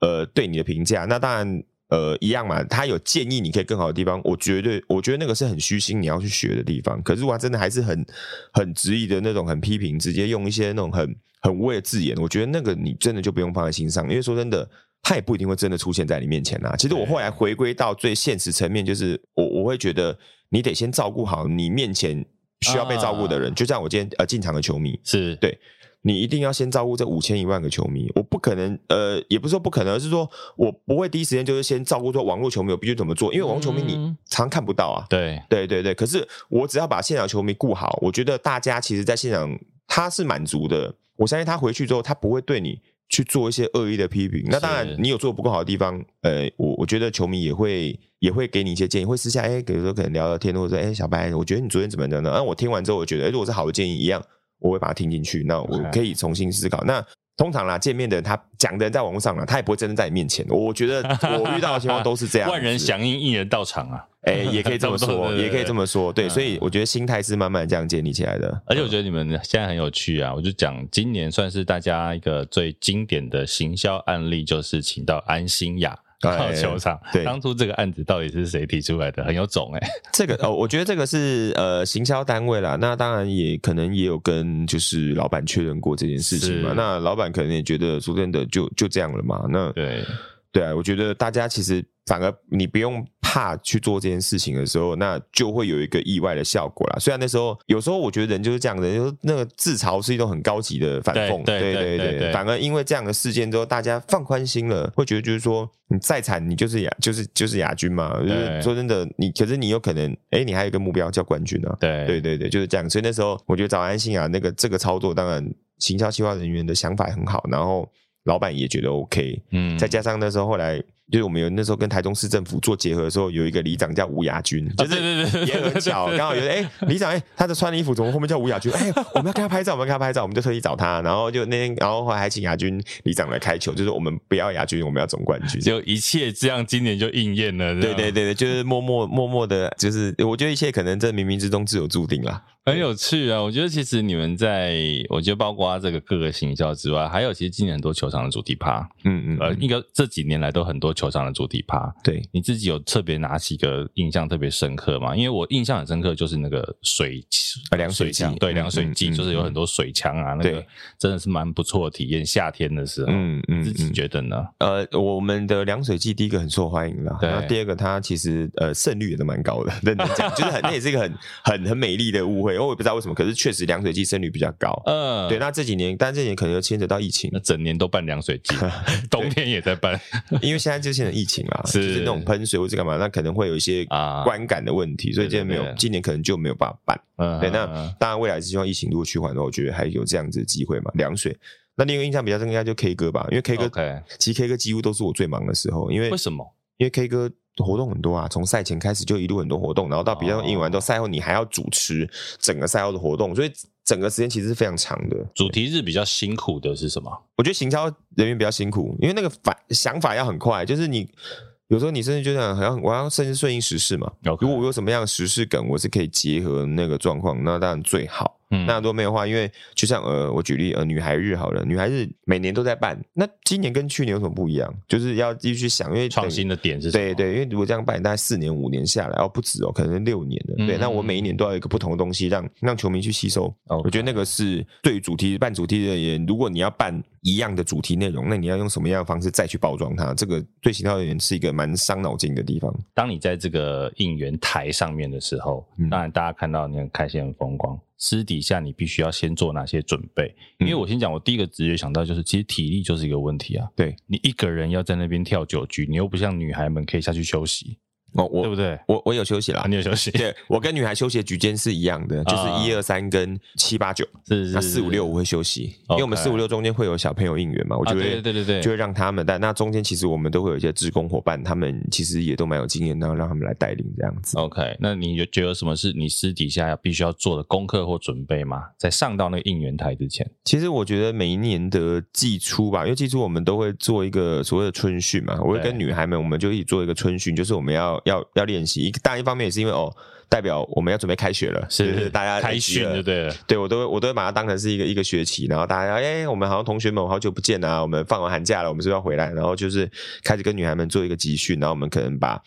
呃对你的评价。那当然呃一样嘛，他有建议你可以更好的地方，我绝对我觉得那个是很虚心你要去学的地方。可是我真的还是很很执意的那种，很批评，直接用一些那种很。很无谓的字眼，我觉得那个你真的就不用放在心上，因为说真的，他也不一定会真的出现在你面前呐。其实我后来回归到最现实层面，就是我我会觉得你得先照顾好你面前需要被照顾的人，啊、就像我今天呃进场的球迷是对，你一定要先照顾这五千一万个球迷。我不可能呃，也不是说不可能，而是说我不会第一时间就是先照顾说网络球迷，我必须怎么做，因为网络球迷你常常看不到啊。对对对对，可是我只要把现场球迷顾好，我觉得大家其实在现场他是满足的。我相信他回去之后，他不会对你去做一些恶意的批评。那当然，你有做不够好的地方，呃，我我觉得球迷也会也会给你一些建议，会私下哎，比如说可能聊聊天，或者说哎，小白，我觉得你昨天怎么样呢？那我听完之后，我觉得，哎，如果是好的建议一样，我会把它听进去。那我可以重新思考。那通常啦，见面的人他讲的人在网络上啦，他也不会真的在你面前。我觉得 <laughs> 我遇到的情况都是这样，万人响应，一人到场啊。哎、欸，也可以这么说，<laughs> 也可以这么说，对，所以我觉得心态是慢慢这样建立起来的。而且我觉得你们现在很有趣啊，我就讲今年算是大家一个最经典的行销案例，就是请到安心亚到球场。对，当初这个案子到底是谁提出来的？很有种哎、欸。这个哦，我觉得这个是呃行销单位啦，那当然也可能也有跟就是老板确认过这件事情嘛。那老板可能也觉得说真的就就这样了嘛。那对对啊，我觉得大家其实。反而你不用怕去做这件事情的时候，那就会有一个意外的效果啦。虽然那时候有时候我觉得人就是这样的，就是那个自嘲是一种很高级的反讽，对对对。反而因为这样的事件之后，大家放宽心了，会觉得就是说你再惨，你就是亚就是就是亚军嘛。就是说真的，你可是你有可能，哎，你还有一个目标叫冠军啊。对对对对，就是这样。所以那时候我觉得早安心啊那个这个操作，当然行销企划人员的想法很好，然后老板也觉得 OK，嗯，再加上那时候后来。就是我们有那时候跟台中市政府做结合的时候，有一个里长叫吴亚军，就是也很巧，刚好有哎、欸、里长哎、欸，他的穿的衣服怎么后面叫吴亚军？哎、欸，我们要跟他拍照，我们要跟他拍照，我们就特意找他，然后就那天，然后后来还请亚军里长来开球，就是我们不要亚军，我们要总冠军，就一切这样，今年就应验了。对对对对，就是默默默默的，就是我觉得一切可能在冥冥之中自有注定啦。很有趣啊！我觉得其实你们在，我觉得包括这个各个行销之外，还有其实今年很多球场的主题趴，嗯嗯，呃，应该这几年来都很多球场的主题趴。对，你自己有特别哪几个印象特别深刻吗？因为我印象很深刻，就是那个水啊，凉水季，对，凉水季就是有很多水枪啊，那个真的是蛮不错的体验。夏天的时候，嗯嗯，自己觉得呢？呃，我们的凉水季第一个很受欢迎了，然后第二个它其实呃胜率也都蛮高的，<laughs> 认真讲，就是很那也是一个很很很美丽的误会，我也不知道为什么，可是确实凉水季胜率比较高。嗯，对，那这几年，但这几年可能又牵扯到疫情，那整年都办凉水季，<laughs> 冬天也在办，因为现在就现在疫情啊，是就是那种喷水或者干嘛，那可能会有一些观感的问题，所以今年没有，今年可能就没有办法办。嗯，对，那当然未来是希望疫情如果趋缓的话，我觉得还有这样子的机会嘛。凉水，那另一个印象比较深应该就 K 歌吧，因为 K 歌其实 K 歌几乎都是我最忙的时候，因为为什么？因为 K 歌活动很多啊，从赛前开始就一路很多活动，然后到比赛赢完之后，赛后你还要主持整个赛后的活动，所以整个时间其实是非常长的。主题日比较辛苦的是什么？我觉得行销人员比较辛苦，因为那个反想法要很快，就是你。有时候你甚至就想，好像我要甚至顺应时事嘛。如果我有什么样的时事梗，我是可以结合那个状况，那当然最好。嗯，那如果没有的话，因为就像呃，我举例呃，女孩日好了，女孩日每年都在办，那今年跟去年有什么不一样？就是要继续想，因为创新的点是什么？对对，因为如果这样办，大概四年五年下来哦，不止哦，可能是六年了。嗯、对，那我每一年都要有一个不同的东西让，让让球迷去吸收。Okay. 我觉得那个是对于主题办主题的人，如果你要办一样的主题内容，那你要用什么样的方式再去包装它？这个对行销人员是一个蛮伤脑筋的地方。当你在这个应援台上面的时候，嗯、当然大家看到你很开心很风光。私底下你必须要先做哪些准备？因为我先讲，我第一个直觉想到就是，其实体力就是一个问题啊。对，你一个人要在那边跳九局，你又不像女孩们可以下去休息。哦，我对不对？我我有休息啦，你有休息？对，我跟女孩休息的局间是一样的，就是一二三跟七八九，是是。那四五六我会休息，因为我们四五六中间会有小朋友应援嘛，我觉得对对对对，就会让他们。但那中间其实我们都会有一些志工伙伴，他们其实也都蛮有经验，然后让他们来带领这样子。OK，那你有觉得什么是你私底下要必须要做的功课或准备吗？在上到那个应援台之前，其实我觉得每一年的季初吧，因为季初我们都会做一个所谓的春训嘛，我会跟女孩们，我们就一起做一个春训，就是我们要要要练习。一大一方面也是因为哦，代表我们要准备开学了，是，是大家开学了对了。对，我都会我都会把它当成是一个一个学期，然后大家哎，我们好像同学们好久不见啊，我们放完寒假了，我们是不是要回来，然后就是开始跟女孩们做一个集训，然后我们可能把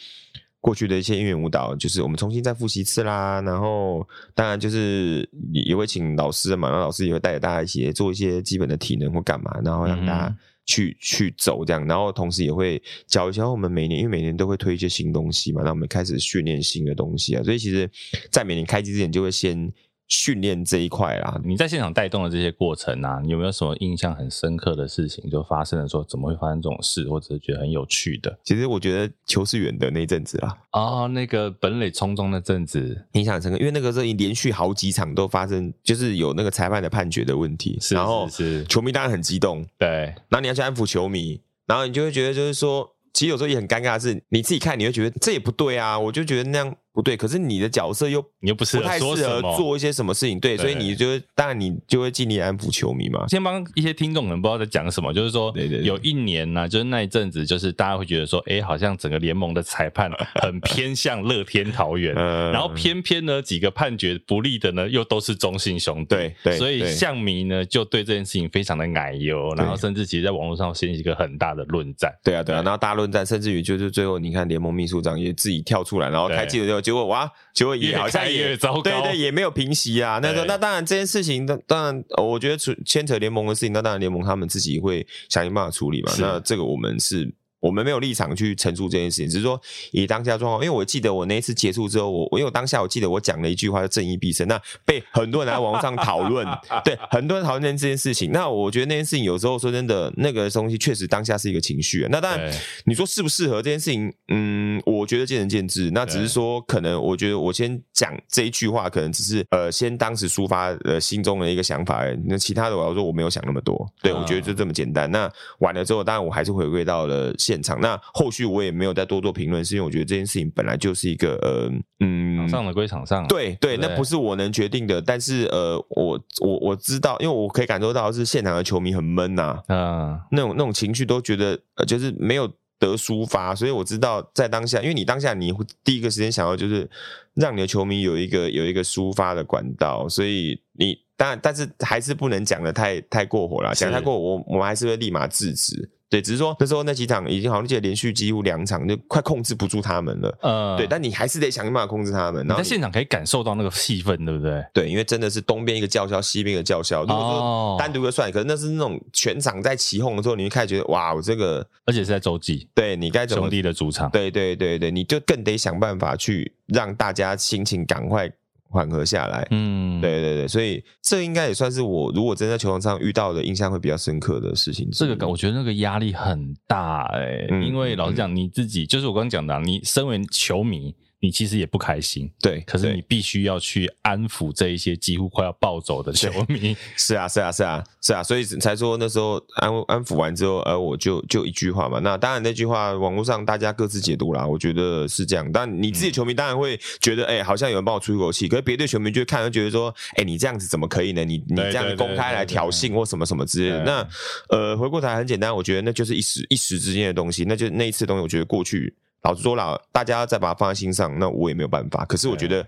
过去的一些音乐舞蹈，就是我们重新再复习一次啦，然后当然就是也也会请老师嘛，然后老师也会带着大家一起做一些基本的体能或干嘛，然后让大家。去去走这样，然后同时也会教一下我们每年，因为每年都会推一些新东西嘛，那我们开始训练新的东西啊，所以其实，在每年开机之前就会先。训练这一块啦，你在现场带动的这些过程啊，你有没有什么印象很深刻的事情就发生了？说怎么会发生这种事，或者是觉得很有趣的？其实我觉得球是远的那阵子啊，哦，那个本垒冲撞那阵子印象很深刻，因为那个时候已连续好几场都发生，就是有那个裁判的判决的问题，是然后是球迷当然很激动，对，然后你要去安抚球迷，然后你就会觉得就是说，其实有时候也很尴尬的是，你自己看你会觉得这也不对啊，我就觉得那样。不对，可是你的角色又你又不是不太适合做一些什么事情，对，所以你就会当然你就会尽力安抚球迷嘛。先帮一些听众可能不知道在讲什么，就是说，有一年呢，就是那一阵子，就是大家会觉得说，哎，好像整个联盟的裁判很偏向乐天桃园，然后偏偏呢几个判决不利的呢，又都是中信兄弟，对，所以象迷呢就对这件事情非常的奶油，然后甚至其实在网络上掀起一个很大的论战。对啊，对啊，然后大论战，甚至于就是最后你看联盟秘书长也自己跳出来，然后开记者会。结果哇，结果也好像也，越糟糕，对对，也没有平息啊。那个，那当然这件事情，当当然，我觉得牵扯联盟的事情，那当然联盟他们自己会想尽办法处理嘛。那这个我们是。我们没有立场去陈述这件事情，只是说以当下状况。因为我记得我那一次结束之后，我我因为我当下我记得我讲了一句话叫“正义必胜”，那被很多人来网上讨论，<laughs> 对很多人讨论这件事情。那我觉得那件事情有时候说真的，那个东西确实当下是一个情绪。那当然你说适不适合这件事情，嗯，我觉得见仁见智。那只是说可能我觉得我先讲这一句话，可能只是呃先当时抒发呃心中的一个想法。那其他的我要说我没有想那么多，对我觉得就这么简单。那完了之后，当然我还是回归到了。现场，那后续我也没有再多做评论，是因为我觉得这件事情本来就是一个呃嗯，场上的归场上，对对，那不是我能决定的。但是呃，我我我知道，因为我可以感受到是现场的球迷很闷呐，啊，那种那种情绪都觉得呃就是没有得抒发，所以我知道在当下，因为你当下你会第一个时间想要就是让你的球迷有一个有一个抒发的管道，所以你当然但是还是不能讲的太太过火了，讲太过火我我们还是会立马制止。对，只是说那时候那几场已经好像记得连续几乎两场就快控制不住他们了。嗯，对，但你还是得想办法控制他们。然后在现场可以感受到那个气氛，对不对？对，因为真的是东边一个叫嚣，西边一个叫嚣。如果说单独的算，可是那是那种全场在起哄的时候，你就开始觉得哇，我这个，而且是在洲际，对你该怎么兄弟的主场？对对对对，你就更得想办法去让大家心情赶快。缓和下来，嗯，对对对，所以这应该也算是我如果真在球场上遇到的印象会比较深刻的事情。这个我觉得那个压力很大哎、欸，嗯、因为老实讲，你自己就是我刚刚讲的，你身为球迷。你其实也不开心，对，可是你必须要去安抚这一些几乎快要暴走的球迷。<laughs> 是啊，是啊，是啊，是啊，所以才说那时候安安抚完之后，而我就就一句话嘛。那当然那句话网络上大家各自解读啦，我觉得是这样。但你自己球迷当然会觉得，哎、欸，好像有人帮我出一口气。可是别的球迷就看，就觉得说，哎、欸，你这样子怎么可以呢？你你这样公开来挑衅或什么什么之类的。那呃，回过头来很简单，我觉得那就是一时一时之间的东西，那就那一次东西，我觉得过去。老实说了，大家再把它放在心上，那我也没有办法。可是我觉得，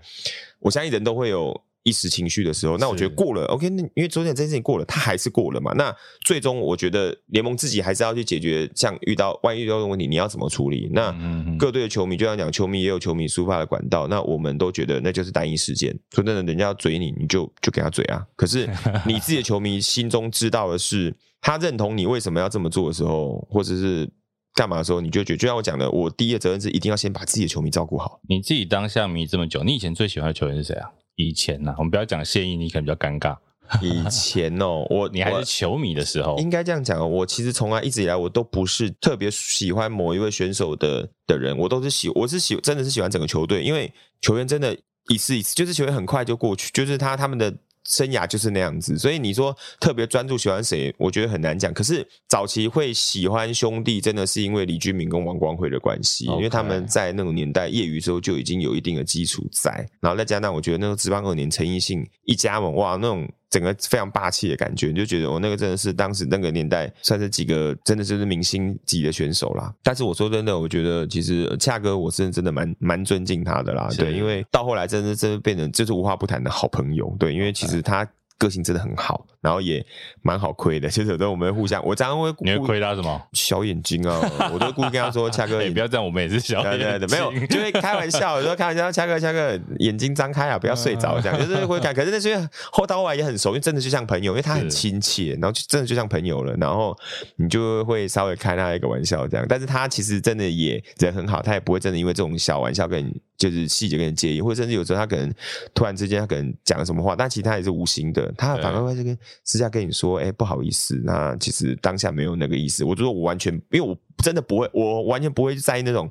我相信人都会有一时情绪的时候。那我觉得过了，OK。那因为昨天这件事情过了，他还是过了嘛。那最终我觉得联盟自己还是要去解决，像遇到万一遇到的问题，你要怎么处理？那各队的球迷就像讲，球迷也有球迷抒发的管道。那我们都觉得那就是单一事件。说真的，人家要嘴你，你就就给他嘴啊。可是 <laughs> 你自己的球迷心中知道的是，他认同你为什么要这么做的时候，或者是。干嘛的时候，你就觉得就像我讲的，我第一个责任是一定要先把自己的球迷照顾好。你自己当下迷这么久，你以前最喜欢的球员是谁啊？以前呐、啊，我们不要讲现役，你可能比较尴尬。以前哦，<laughs> 我你还是球迷的时候，应该这样讲哦。我其实从来一直以来，我都不是特别喜欢某一位选手的的人，我都是喜，我是喜，真的是喜欢整个球队，因为球员真的一次一次，就是球员很快就过去，就是他他们的。生涯就是那样子，所以你说特别专注喜欢谁，我觉得很难讲。可是早期会喜欢兄弟，真的是因为李居明跟王光辉的关系.因为他们在那种年代业余时候就已经有一定的基础在，然后再加上我觉得那个职棒二年陈奕迅一加盟，哇，那种。整个非常霸气的感觉，你就觉得我那个真的是当时那个年代算是几个真的就是明星级的选手啦。但是我说真的，我觉得其实恰哥我是真的蛮蛮尊敬他的啦。对，因为到后来真的真的变成就是无话不谈的好朋友。对，因为其实他。个性真的很好，然后也蛮好亏的。其 <laughs> 实有时候我们互相，我常常会你会亏他什么？小眼睛啊，我都故意跟他说：“恰哥，你、欸、不要这样，我们也是小眼睛。”对对对，没有，就会开玩笑，有时候开玩笑，恰哥恰哥，眼睛张开啊，不要睡着，这样 <laughs> 就是会开。可是那些后到后来也很熟，因为真的就像朋友，因为他很亲切，然后就真的就像朋友了。然后你就会稍微开他一个玩笑这样，但是他其实真的也人很好，他也不会真的因为这种小玩笑跟你。就是细节跟你介意，或者甚至有时候他可能突然之间他可能讲了什么话，但其实他也是无心的，他反而会跟私下跟你说：“哎、欸，不好意思，那其实当下没有那个意思。”我就说我完全，因为我真的不会，我完全不会在意那种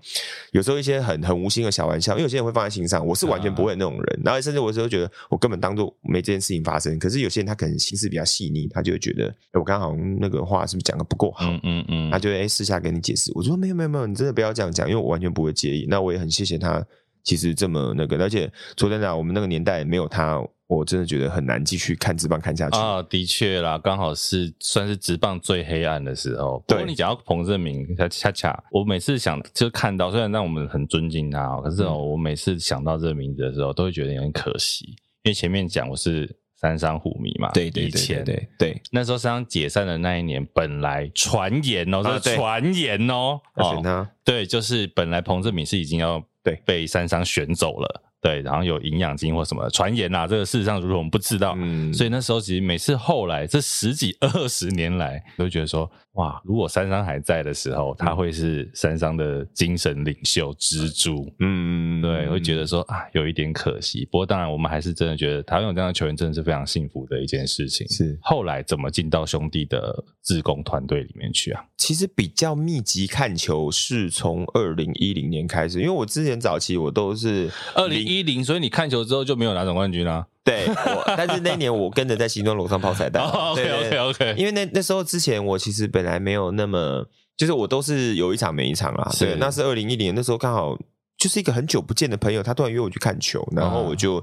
有时候一些很很无心的小玩笑，因为有些人会放在心上，我是完全不会那种人。然后甚至我有时候觉得我根本当做没这件事情发生。可是有些人他可能心思比较细腻，他就会觉得我刚好那个话是不是讲的不够好？嗯嗯嗯，他就会哎私下跟你解释。我说没有没有没有，你真的不要这样讲，因为我完全不会介意。那我也很谢谢他。其实这么那个，而且说真的，我们那个年代没有他，我真的觉得很难继续看直棒看下去啊。的确啦，刚好是算是直棒最黑暗的时候。不过你讲到彭正明，他恰恰，我每次想就看到，虽然让我们很尊敬他，可是我每次想到这个名字的时候，都会觉得有点可惜，因为前面讲我是三商虎迷嘛。对对对对对，那时候三商解散的那一年，本来传言哦、喔，是传言哦、喔，选他、喔，对，就是本来彭正明是已经要。对，被三商选走了。对，然后有营养金或什么传言啊，这个事实上如果我们不知道，嗯，所以那时候其实每次后来这十几二十年来，都觉得说，哇，如果三商还在的时候，他会是三商的精神领袖支柱，嗯，对，会觉得说啊，有一点可惜。不过当然，我们还是真的觉得台湾有这样的球员，真的是非常幸福的一件事情。是后来怎么进到兄弟的自工团队里面去啊？其实比较密集看球是从二零一零年开始，因为我之前早期我都是二零一零，所以你看球之后就没有拿总冠军啦、啊。对，我但是那年我跟着在新庄楼上泡彩带。<laughs> 哦、对 OK OK OK。因为那那时候之前我其实本来没有那么，就是我都是有一场没一场啦。对，那是二零一零年那时候刚好就是一个很久不见的朋友，他突然约我去看球，然后我就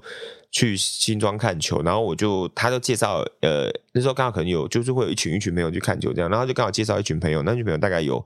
去新庄看球，然后我就他就介绍，呃，那时候刚好可能有就是会有一群一群朋友去看球这样，然后就刚好介绍一群朋友，那群朋友大概有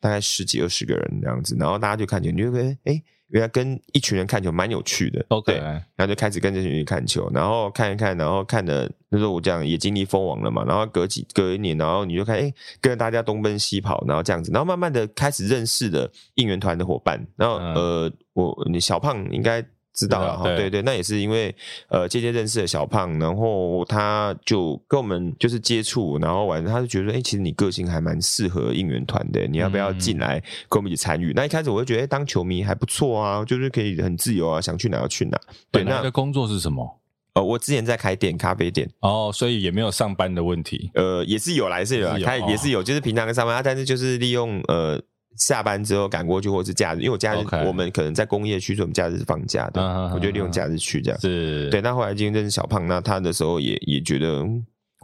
大概十几二十个人这样子，然后大家就看球，你就觉得哎。诶原来跟一群人看球蛮有趣的，OK，然后就开始跟这群人看球，然后看一看，然后看的那时候我这样也经历蜂王了嘛，然后隔几隔一年，然后你就看，哎、欸，跟着大家东奔西跑，然后这样子，然后慢慢的开始认识了应援团的伙伴，然后、嗯、呃，我你小胖应该。知道了哈，对对，那也是因为呃，间接认识了小胖，然后他就跟我们就是接触，然后完他就觉得，哎、欸，其实你个性还蛮适合应援团的，你要不要进来跟我们一起参与？嗯、那一开始我就觉得，哎、欸，当球迷还不错啊，就是可以很自由啊，想去哪就去哪。对，那的工作是什么？呃，我之前在开店，咖啡店哦，所以也没有上班的问题。呃，也是有来是有来，他也是有，就是平常跟上班，但是就是利用呃。下班之后赶过去，或者是假日，因为我假日.我们可能在工业区，所以我们假日是放假的，uh. 我就利用假日去这样。是，对。那后来今天认识小胖，那他的时候也也觉得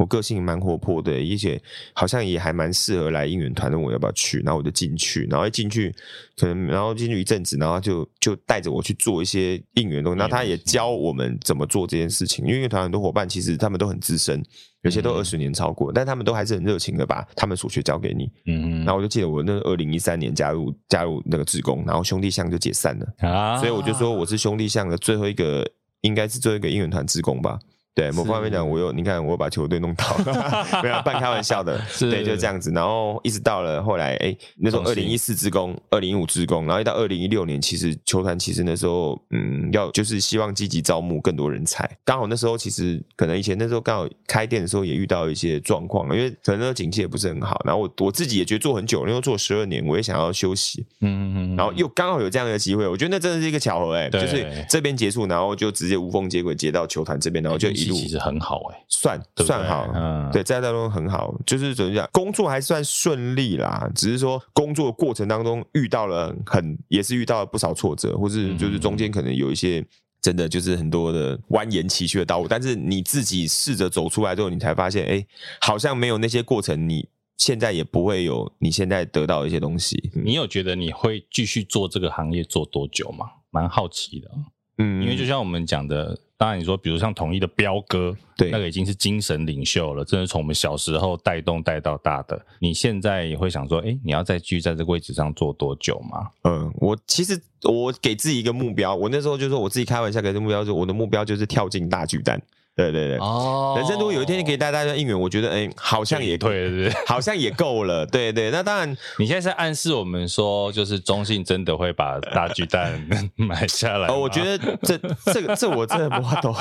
我个性蛮活泼的，而且好像也还蛮适合来应援团，问我要不要去，然后我就进去，然后一进去可能然后进去一阵子，然后就就带着我去做一些应援东西，那他也教我们怎么做这件事情，因为应援团很多伙伴其实他们都很资深。有些都二十年超过，嗯、但他们都还是很热情的把他们所学教给你。嗯，然后我就记得我那二零一三年加入加入那个志工，然后兄弟象就解散了啊，所以我就说我是兄弟象的最后一个，应该是最后一个应援团职工吧。对，某方面讲，我有你看，我把球队弄倒了，<laughs> 没有半开玩笑的，是对，就这样子。然后一直到了后来，哎，那时候二零一四职工，二零一五职工，然后一到二零一六年，其实球团其实那时候，嗯，要就是希望积极招募更多人才。刚好那时候其实可能以前那时候刚好开店的时候也遇到一些状况，因为可能那个景气也不是很好。然后我我自己也觉得做很久，因为做十二年，我也想要休息。嗯嗯嗯。然后又刚好有这样的机会，我觉得那真的是一个巧合，哎，就是这边结束，然后就直接无缝接轨接到球团这边，然后就一路其实很好。算对对算好，嗯，对，在当中很好，就是怎么讲，工作还算顺利啦。只是说工作过程当中遇到了很，也是遇到了不少挫折，或是就是中间可能有一些真的就是很多的蜿蜒崎岖的道路。但是你自己试着走出来之后，你才发现，哎、欸，好像没有那些过程，你现在也不会有你现在得到的一些东西。你有觉得你会继续做这个行业做多久吗？蛮好奇的，嗯，因为就像我们讲的。当然，你说，比如像统一的彪哥，对，那个已经是精神领袖了，真的从我们小时候带动带到大的。你现在也会想说，哎，你要再继续在这个位置上做多久吗？嗯，我其实我给自己一个目标，我那时候就说我自己开玩笑给的目标，是我的目标就是跳进大巨蛋。对对对，哦，人生如果有一天可以带大家应援，我觉得哎，好像也对，对对，<laughs> 好像也够了。对对，那当然，<laughs> 你现在是暗示我们说，就是中信真的会把大巨蛋 <laughs> 买下来？哦，我觉得这这个这我真的不懂。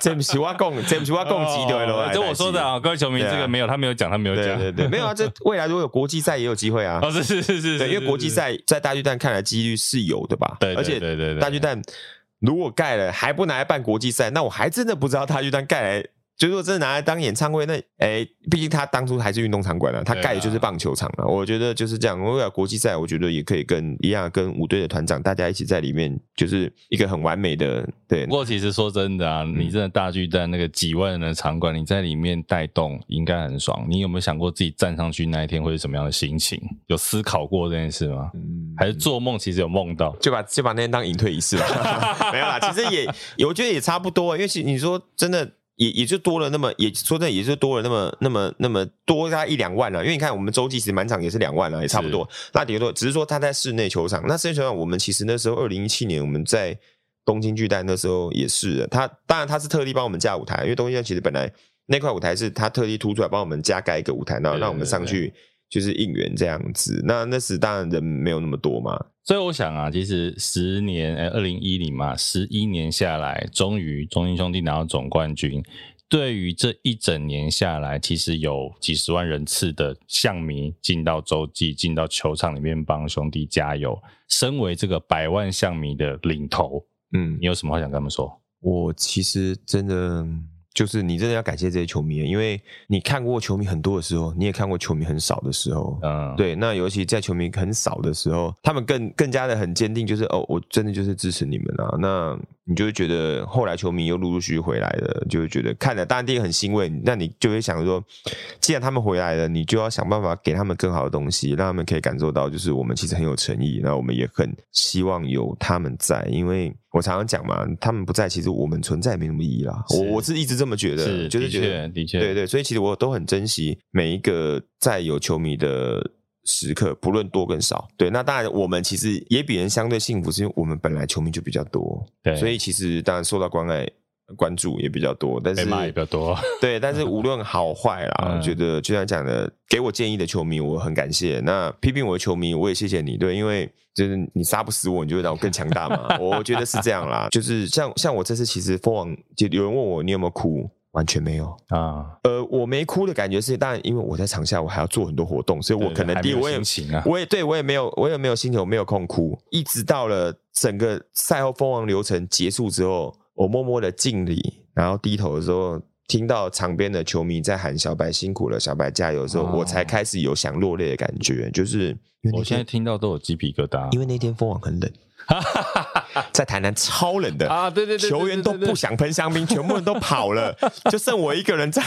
这不是我讲，这不是我讲几对了。这我说的啊，各位球迷，这个没有，他没有讲，他没有讲。对对对，没有啊。这未来如果有国际赛也有机会啊。哦，是是是是，因为国际赛在大巨蛋看来几率是有的吧？对，而且对对对，大巨蛋。如果盖了还不拿来办国际赛，那我还真的不知道他就当盖来。就如果真的拿来当演唱会，那哎，毕竟他当初还是运动场馆啊，他盖的就是棒球场了。啊、我觉得就是这样。如果有国际赛，我觉得也可以跟一样，跟五队的团长大家一起在里面，就是一个很完美的。对。不过其实说真的啊，你真的大巨蛋那个几万人的场馆，你在里面带动应该很爽。你有没有想过自己站上去那一天会是什么样的心情？有思考过这件事吗？嗯。还是做梦？其实有梦到，就把就把那天当隐退仪式了。<laughs> 没有啦，其实也我觉得也差不多，因为其实你说真的。也也就多了那么，也说真的，也就多了那么那么那么多大概一两万了。因为你看，我们洲际其实满场也是两万了，也差不多。是那顶多只是说他在室内球场。那室内球场，我们其实那时候二零一七年我们在东京巨蛋那时候也是，他当然他是特地帮我们架舞台，因为东京巨蛋其实本来那块舞台是他特地凸出来帮我们加盖一个舞台，然后让我们上去就是应援这样子。那那时当然人没有那么多嘛。所以我想啊，其实十年，呃，二零一零嘛，十一年下来，终于中信兄弟拿到总冠军。对于这一整年下来，其实有几十万人次的象迷进到洲际，进到球场里面帮兄弟加油。身为这个百万象迷的领头，嗯，你有什么话想跟他们说？我其实真的。就是你真的要感谢这些球迷，因为你看过球迷很多的时候，你也看过球迷很少的时候，嗯，对。那尤其在球迷很少的时候，他们更更加的很坚定，就是哦，我真的就是支持你们啊。那你就会觉得后来球迷又陆陆续续回来了，就会觉得看了当然第一个很欣慰，那你就会想说，既然他们回来了，你就要想办法给他们更好的东西，让他们可以感受到，就是我们其实很有诚意，那我们也很希望有他们在，因为。我常常讲嘛，他们不在，其实我们存在没什么意义啦。我我是一直这么觉得，是就是觉得的确，的确对对，所以其实我都很珍惜每一个在有球迷的时刻，不论多跟少。对，那当然我们其实也比人相对幸福，是因为我们本来球迷就比较多，对，所以其实当然受到关爱。关注也比较多，但是骂也比较多。对，但是无论好坏啦，嗯、我觉得就像讲的，给我建议的球迷我很感谢。那批评我的球迷我也谢谢你，对，因为就是你杀不死我，你就会让我更强大嘛。<laughs> 我觉得是这样啦，就是像像我这次其实蜂王就有人问我你有没有哭。完全没有啊，呃，我没哭的感觉是，当然，因为我在场下，我还要做很多活动，所以我可能第一，我也我也对我也没有，我也没有心情，我没有空哭。一直到了整个赛后封王流程结束之后，我默默的敬礼，然后低头的时候，听到场边的球迷在喊“小白辛苦了，小白加油”的时候，我才开始有想落泪的感觉。就是我现在听到都有鸡皮疙瘩，因为那天封王很冷。<laughs> <laughs> 在台南超冷的啊！对对对，球员都不想喷香槟，全部人都跑了，<laughs> 就剩我一个人在。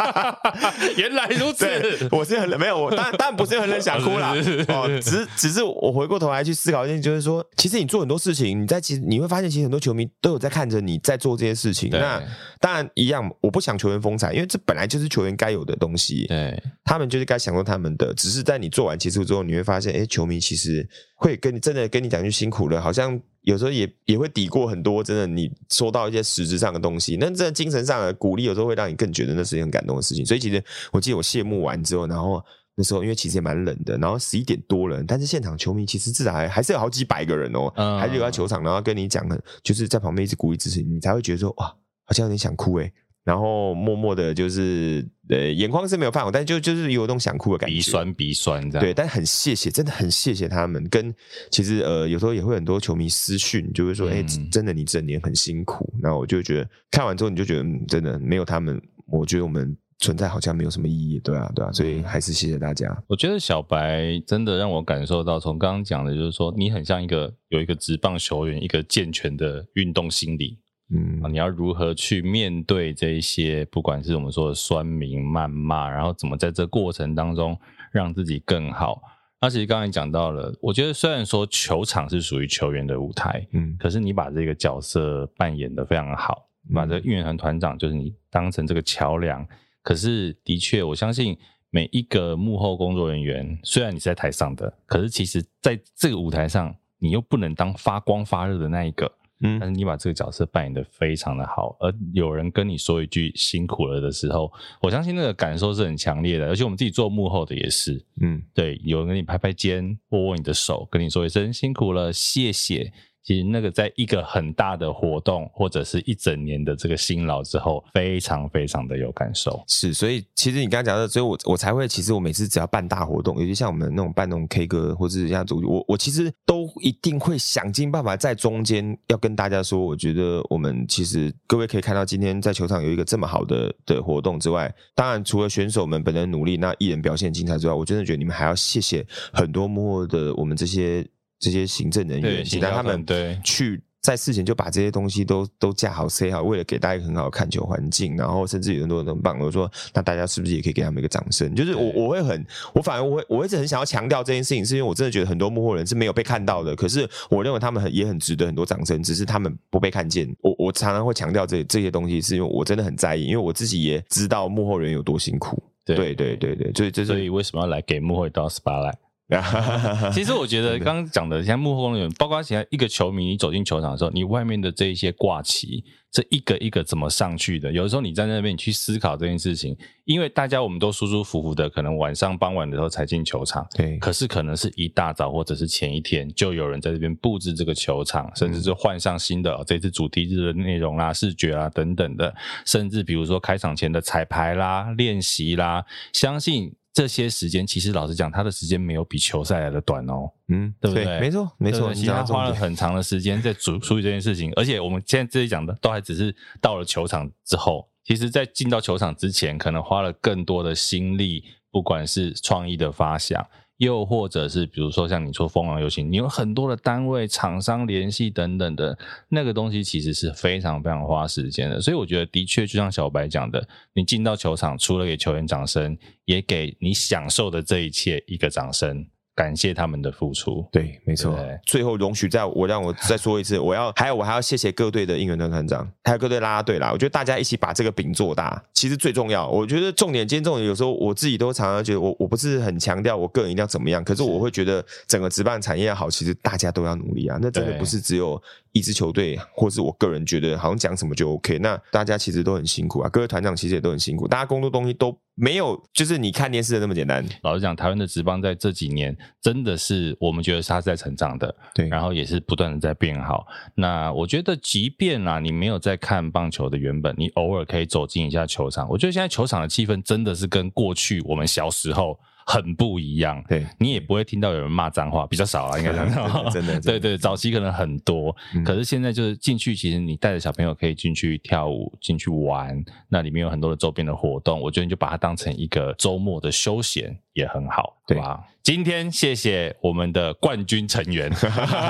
<laughs> 原来如此，我是很冷，没有我当然当然不是很冷，想哭了哦。只是只是我回过头来去思考一件，就是说，其实你做很多事情，你在其实你会发现，其实很多球迷都有在看着你在做这些事情。那当然一样，我不想球员风采，因为这本来就是球员该有的东西。对，他们就是该享受他们的。只是在你做完结束之后，你会发现，哎，球迷其实会跟你真的跟你讲句辛苦了，好像。有时候也也会抵过很多，真的你收到一些实质上的东西，那这精神上的鼓励有时候会让你更觉得那是一件很感动的事情。所以其实我记得我谢幕完之后，然后那时候因为其实也蛮冷的，然后十一点多了，但是现场球迷其实至少还还是有好几百个人哦，还是留在球场，然后跟你讲的，就是在旁边一直鼓励支持你，你才会觉得说哇，好像有点想哭诶。然后默默的，就是呃，眼眶是没有泛红，但就就是有那种想哭的感觉，鼻酸鼻酸这样。对，但很谢谢，真的很谢谢他们。跟其实呃，有时候也会很多球迷私讯，就会说，哎、嗯，真的你整年很辛苦。然后我就觉得看完之后，你就觉得、嗯、真的没有他们，我觉得我们存在好像没有什么意义，对啊，对啊。所以还是谢谢大家。我觉得小白真的让我感受到，从刚刚讲的，就是说你很像一个有一个职棒球员，一个健全的运动心理。嗯，你要如何去面对这一些，不管是我们说的酸民、谩骂，然后怎么在这过程当中让自己更好？那其实刚才讲到了，我觉得虽然说球场是属于球员的舞台，嗯，可是你把这个角色扮演的非常好，把这个运营团团长就是你当成这个桥梁。可是的确，我相信每一个幕后工作人员，虽然你是在台上的，可是其实在这个舞台上，你又不能当发光发热的那一个。嗯，但是你把这个角色扮演的非常的好，而有人跟你说一句辛苦了的时候，我相信那个感受是很强烈的，而且我们自己做幕后的也是，嗯，对，有人跟你拍拍肩，握握你的手，跟你说一声辛苦了，谢谢。其实那个在一个很大的活动或者是一整年的这个辛劳之后，非常非常的有感受。是，所以其实你刚刚讲的，所以我我才会，其实我每次只要办大活动，尤其像我们那种办那种 K 歌或者是像主，我我其实都一定会想尽办法在中间要跟大家说，我觉得我们其实各位可以看到今天在球场有一个这么好的的活动之外，当然除了选手们本人努力，那艺人表现精彩之外，我真的觉得你们还要谢谢很多幕后的我们这些。这些行政人员，其他他们去在事前就把这些东西都都架好、塞好，为了给大家一个很好的看球环境，然后甚至有很多人很棒。我说，那大家是不是也可以给他们一个掌声？就是我我会很，我反而我会我一直很想要强调这件事情，是因为我真的觉得很多幕后人是没有被看到的。可是我认为他们很也很值得很多掌声，只是他们不被看见。我我常常会强调这这些东西，是因为我真的很在意，因为我自己也知道幕后人有多辛苦。对对对对对，所以这是所以为什么要来给幕后一道 spotlight？<laughs> 其实我觉得刚刚讲的像幕后工作人员，包括现在一个球迷，你走进球场的时候，你外面的这一些挂旗，这一个一个怎么上去的？有的时候你站在那边你去思考这件事情，因为大家我们都舒舒服服的，可能晚上傍晚的时候才进球场，对。可是可能是一大早或者是前一天，就有人在这边布置这个球场，甚至是换上新的这次主题日的内容啦、视觉啊等等的，甚至比如说开场前的彩排啦、练习啦，相信。这些时间其实老实讲，他的时间没有比球赛来的短哦，嗯，对不对？对没错，没错，其实他花了很长的时间在处处理这件事情，而且我们现在这里讲的都还只是到了球场之后，其实在进到球场之前，可能花了更多的心力，不管是创意的发想。又或者是比如说像你说封王游行，你有很多的单位、厂商联系等等的，那个东西其实是非常非常花时间的。所以我觉得，的确就像小白讲的，你进到球场，除了给球员掌声，也给你享受的这一切一个掌声。感谢他们的付出。对，没错。最后容许在我让我再说一次，我要 <laughs> 还有我还要谢谢各队的应援团团长，还有各队啦啦队啦。我觉得大家一起把这个饼做大，其实最重要。我觉得重点，今天重点有时候我自己都常常觉得我我不是很强调我个人一定要怎么样，可是我会觉得整个职棒产业好，其实大家都要努力啊。那真的不是只有一支球队，或是我个人觉得好像讲什么就 OK。那大家其实都很辛苦啊，各位团长其实也都很辛苦，大家工作东西都没有，就是你看电视的那么简单。老实讲，台湾的职棒在这几年真的是我们觉得它是在成长的，对，然后也是不断的在变好。那我觉得，即便啊，你没有在看棒球的原本，你偶尔可以走进一下球场，我觉得现在球场的气氛真的是跟过去我们小时候。很不一样，对，你也不会听到有人骂脏话，比较少啊，应该这样。<laughs> <laughs> 真的，对对，早期可能很多，嗯、可是现在就是进去，其实你带着小朋友可以进去跳舞，进去玩，那里面有很多的周边的活动，我觉得你就把它当成一个周末的休闲也很好，对。吧？今天谢谢我们的冠军成员，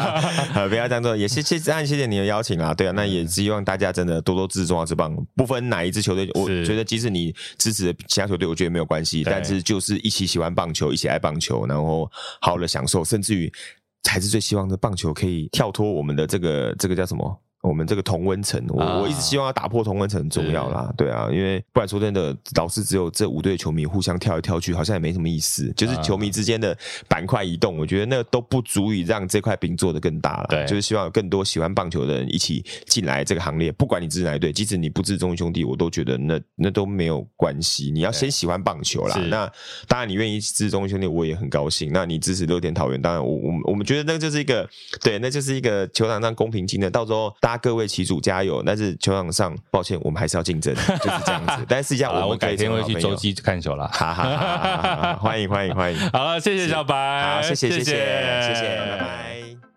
<laughs> 不要这样做，也谢谢当然谢谢你的邀请啊，对啊，那也希望大家真的多多支持中华之棒，不分哪一支球队，我觉得即使你支持其他球队，我觉得没有关系，但是就是一起喜欢棒球，一起爱棒球，然后好好的享受，甚至于才是最希望的棒球可以跳脱我们的这个这个叫什么？我们这个同温层，我我一直希望要打破同温层很重要啦，对啊，因为不然说真的，老是只有这五队球迷互相跳来跳去，好像也没什么意思。就是球迷之间的板块移动，我觉得那都不足以让这块饼做得更大了。对，就是希望有更多喜欢棒球的人一起进来这个行列。不管你支持哪一队，即使你不支持中信兄弟，我都觉得那那都没有关系。你要先喜欢棒球啦。那当然，你愿意支持中信兄弟，我也很高兴。那你支持乐天桃园，当然我我们我们觉得那就是一个对，那就是一个球场上公平竞争。到时候大家各位旗主加油！但是球场上，抱歉，我们还是要竞争，就是这样子。<laughs> 但是这样，我们改天会去洲际看球了。<laughs> 哈哈哈哈哈！欢迎欢迎欢迎！好了，谢谢小白，好，谢谢谢谢谢谢，拜拜。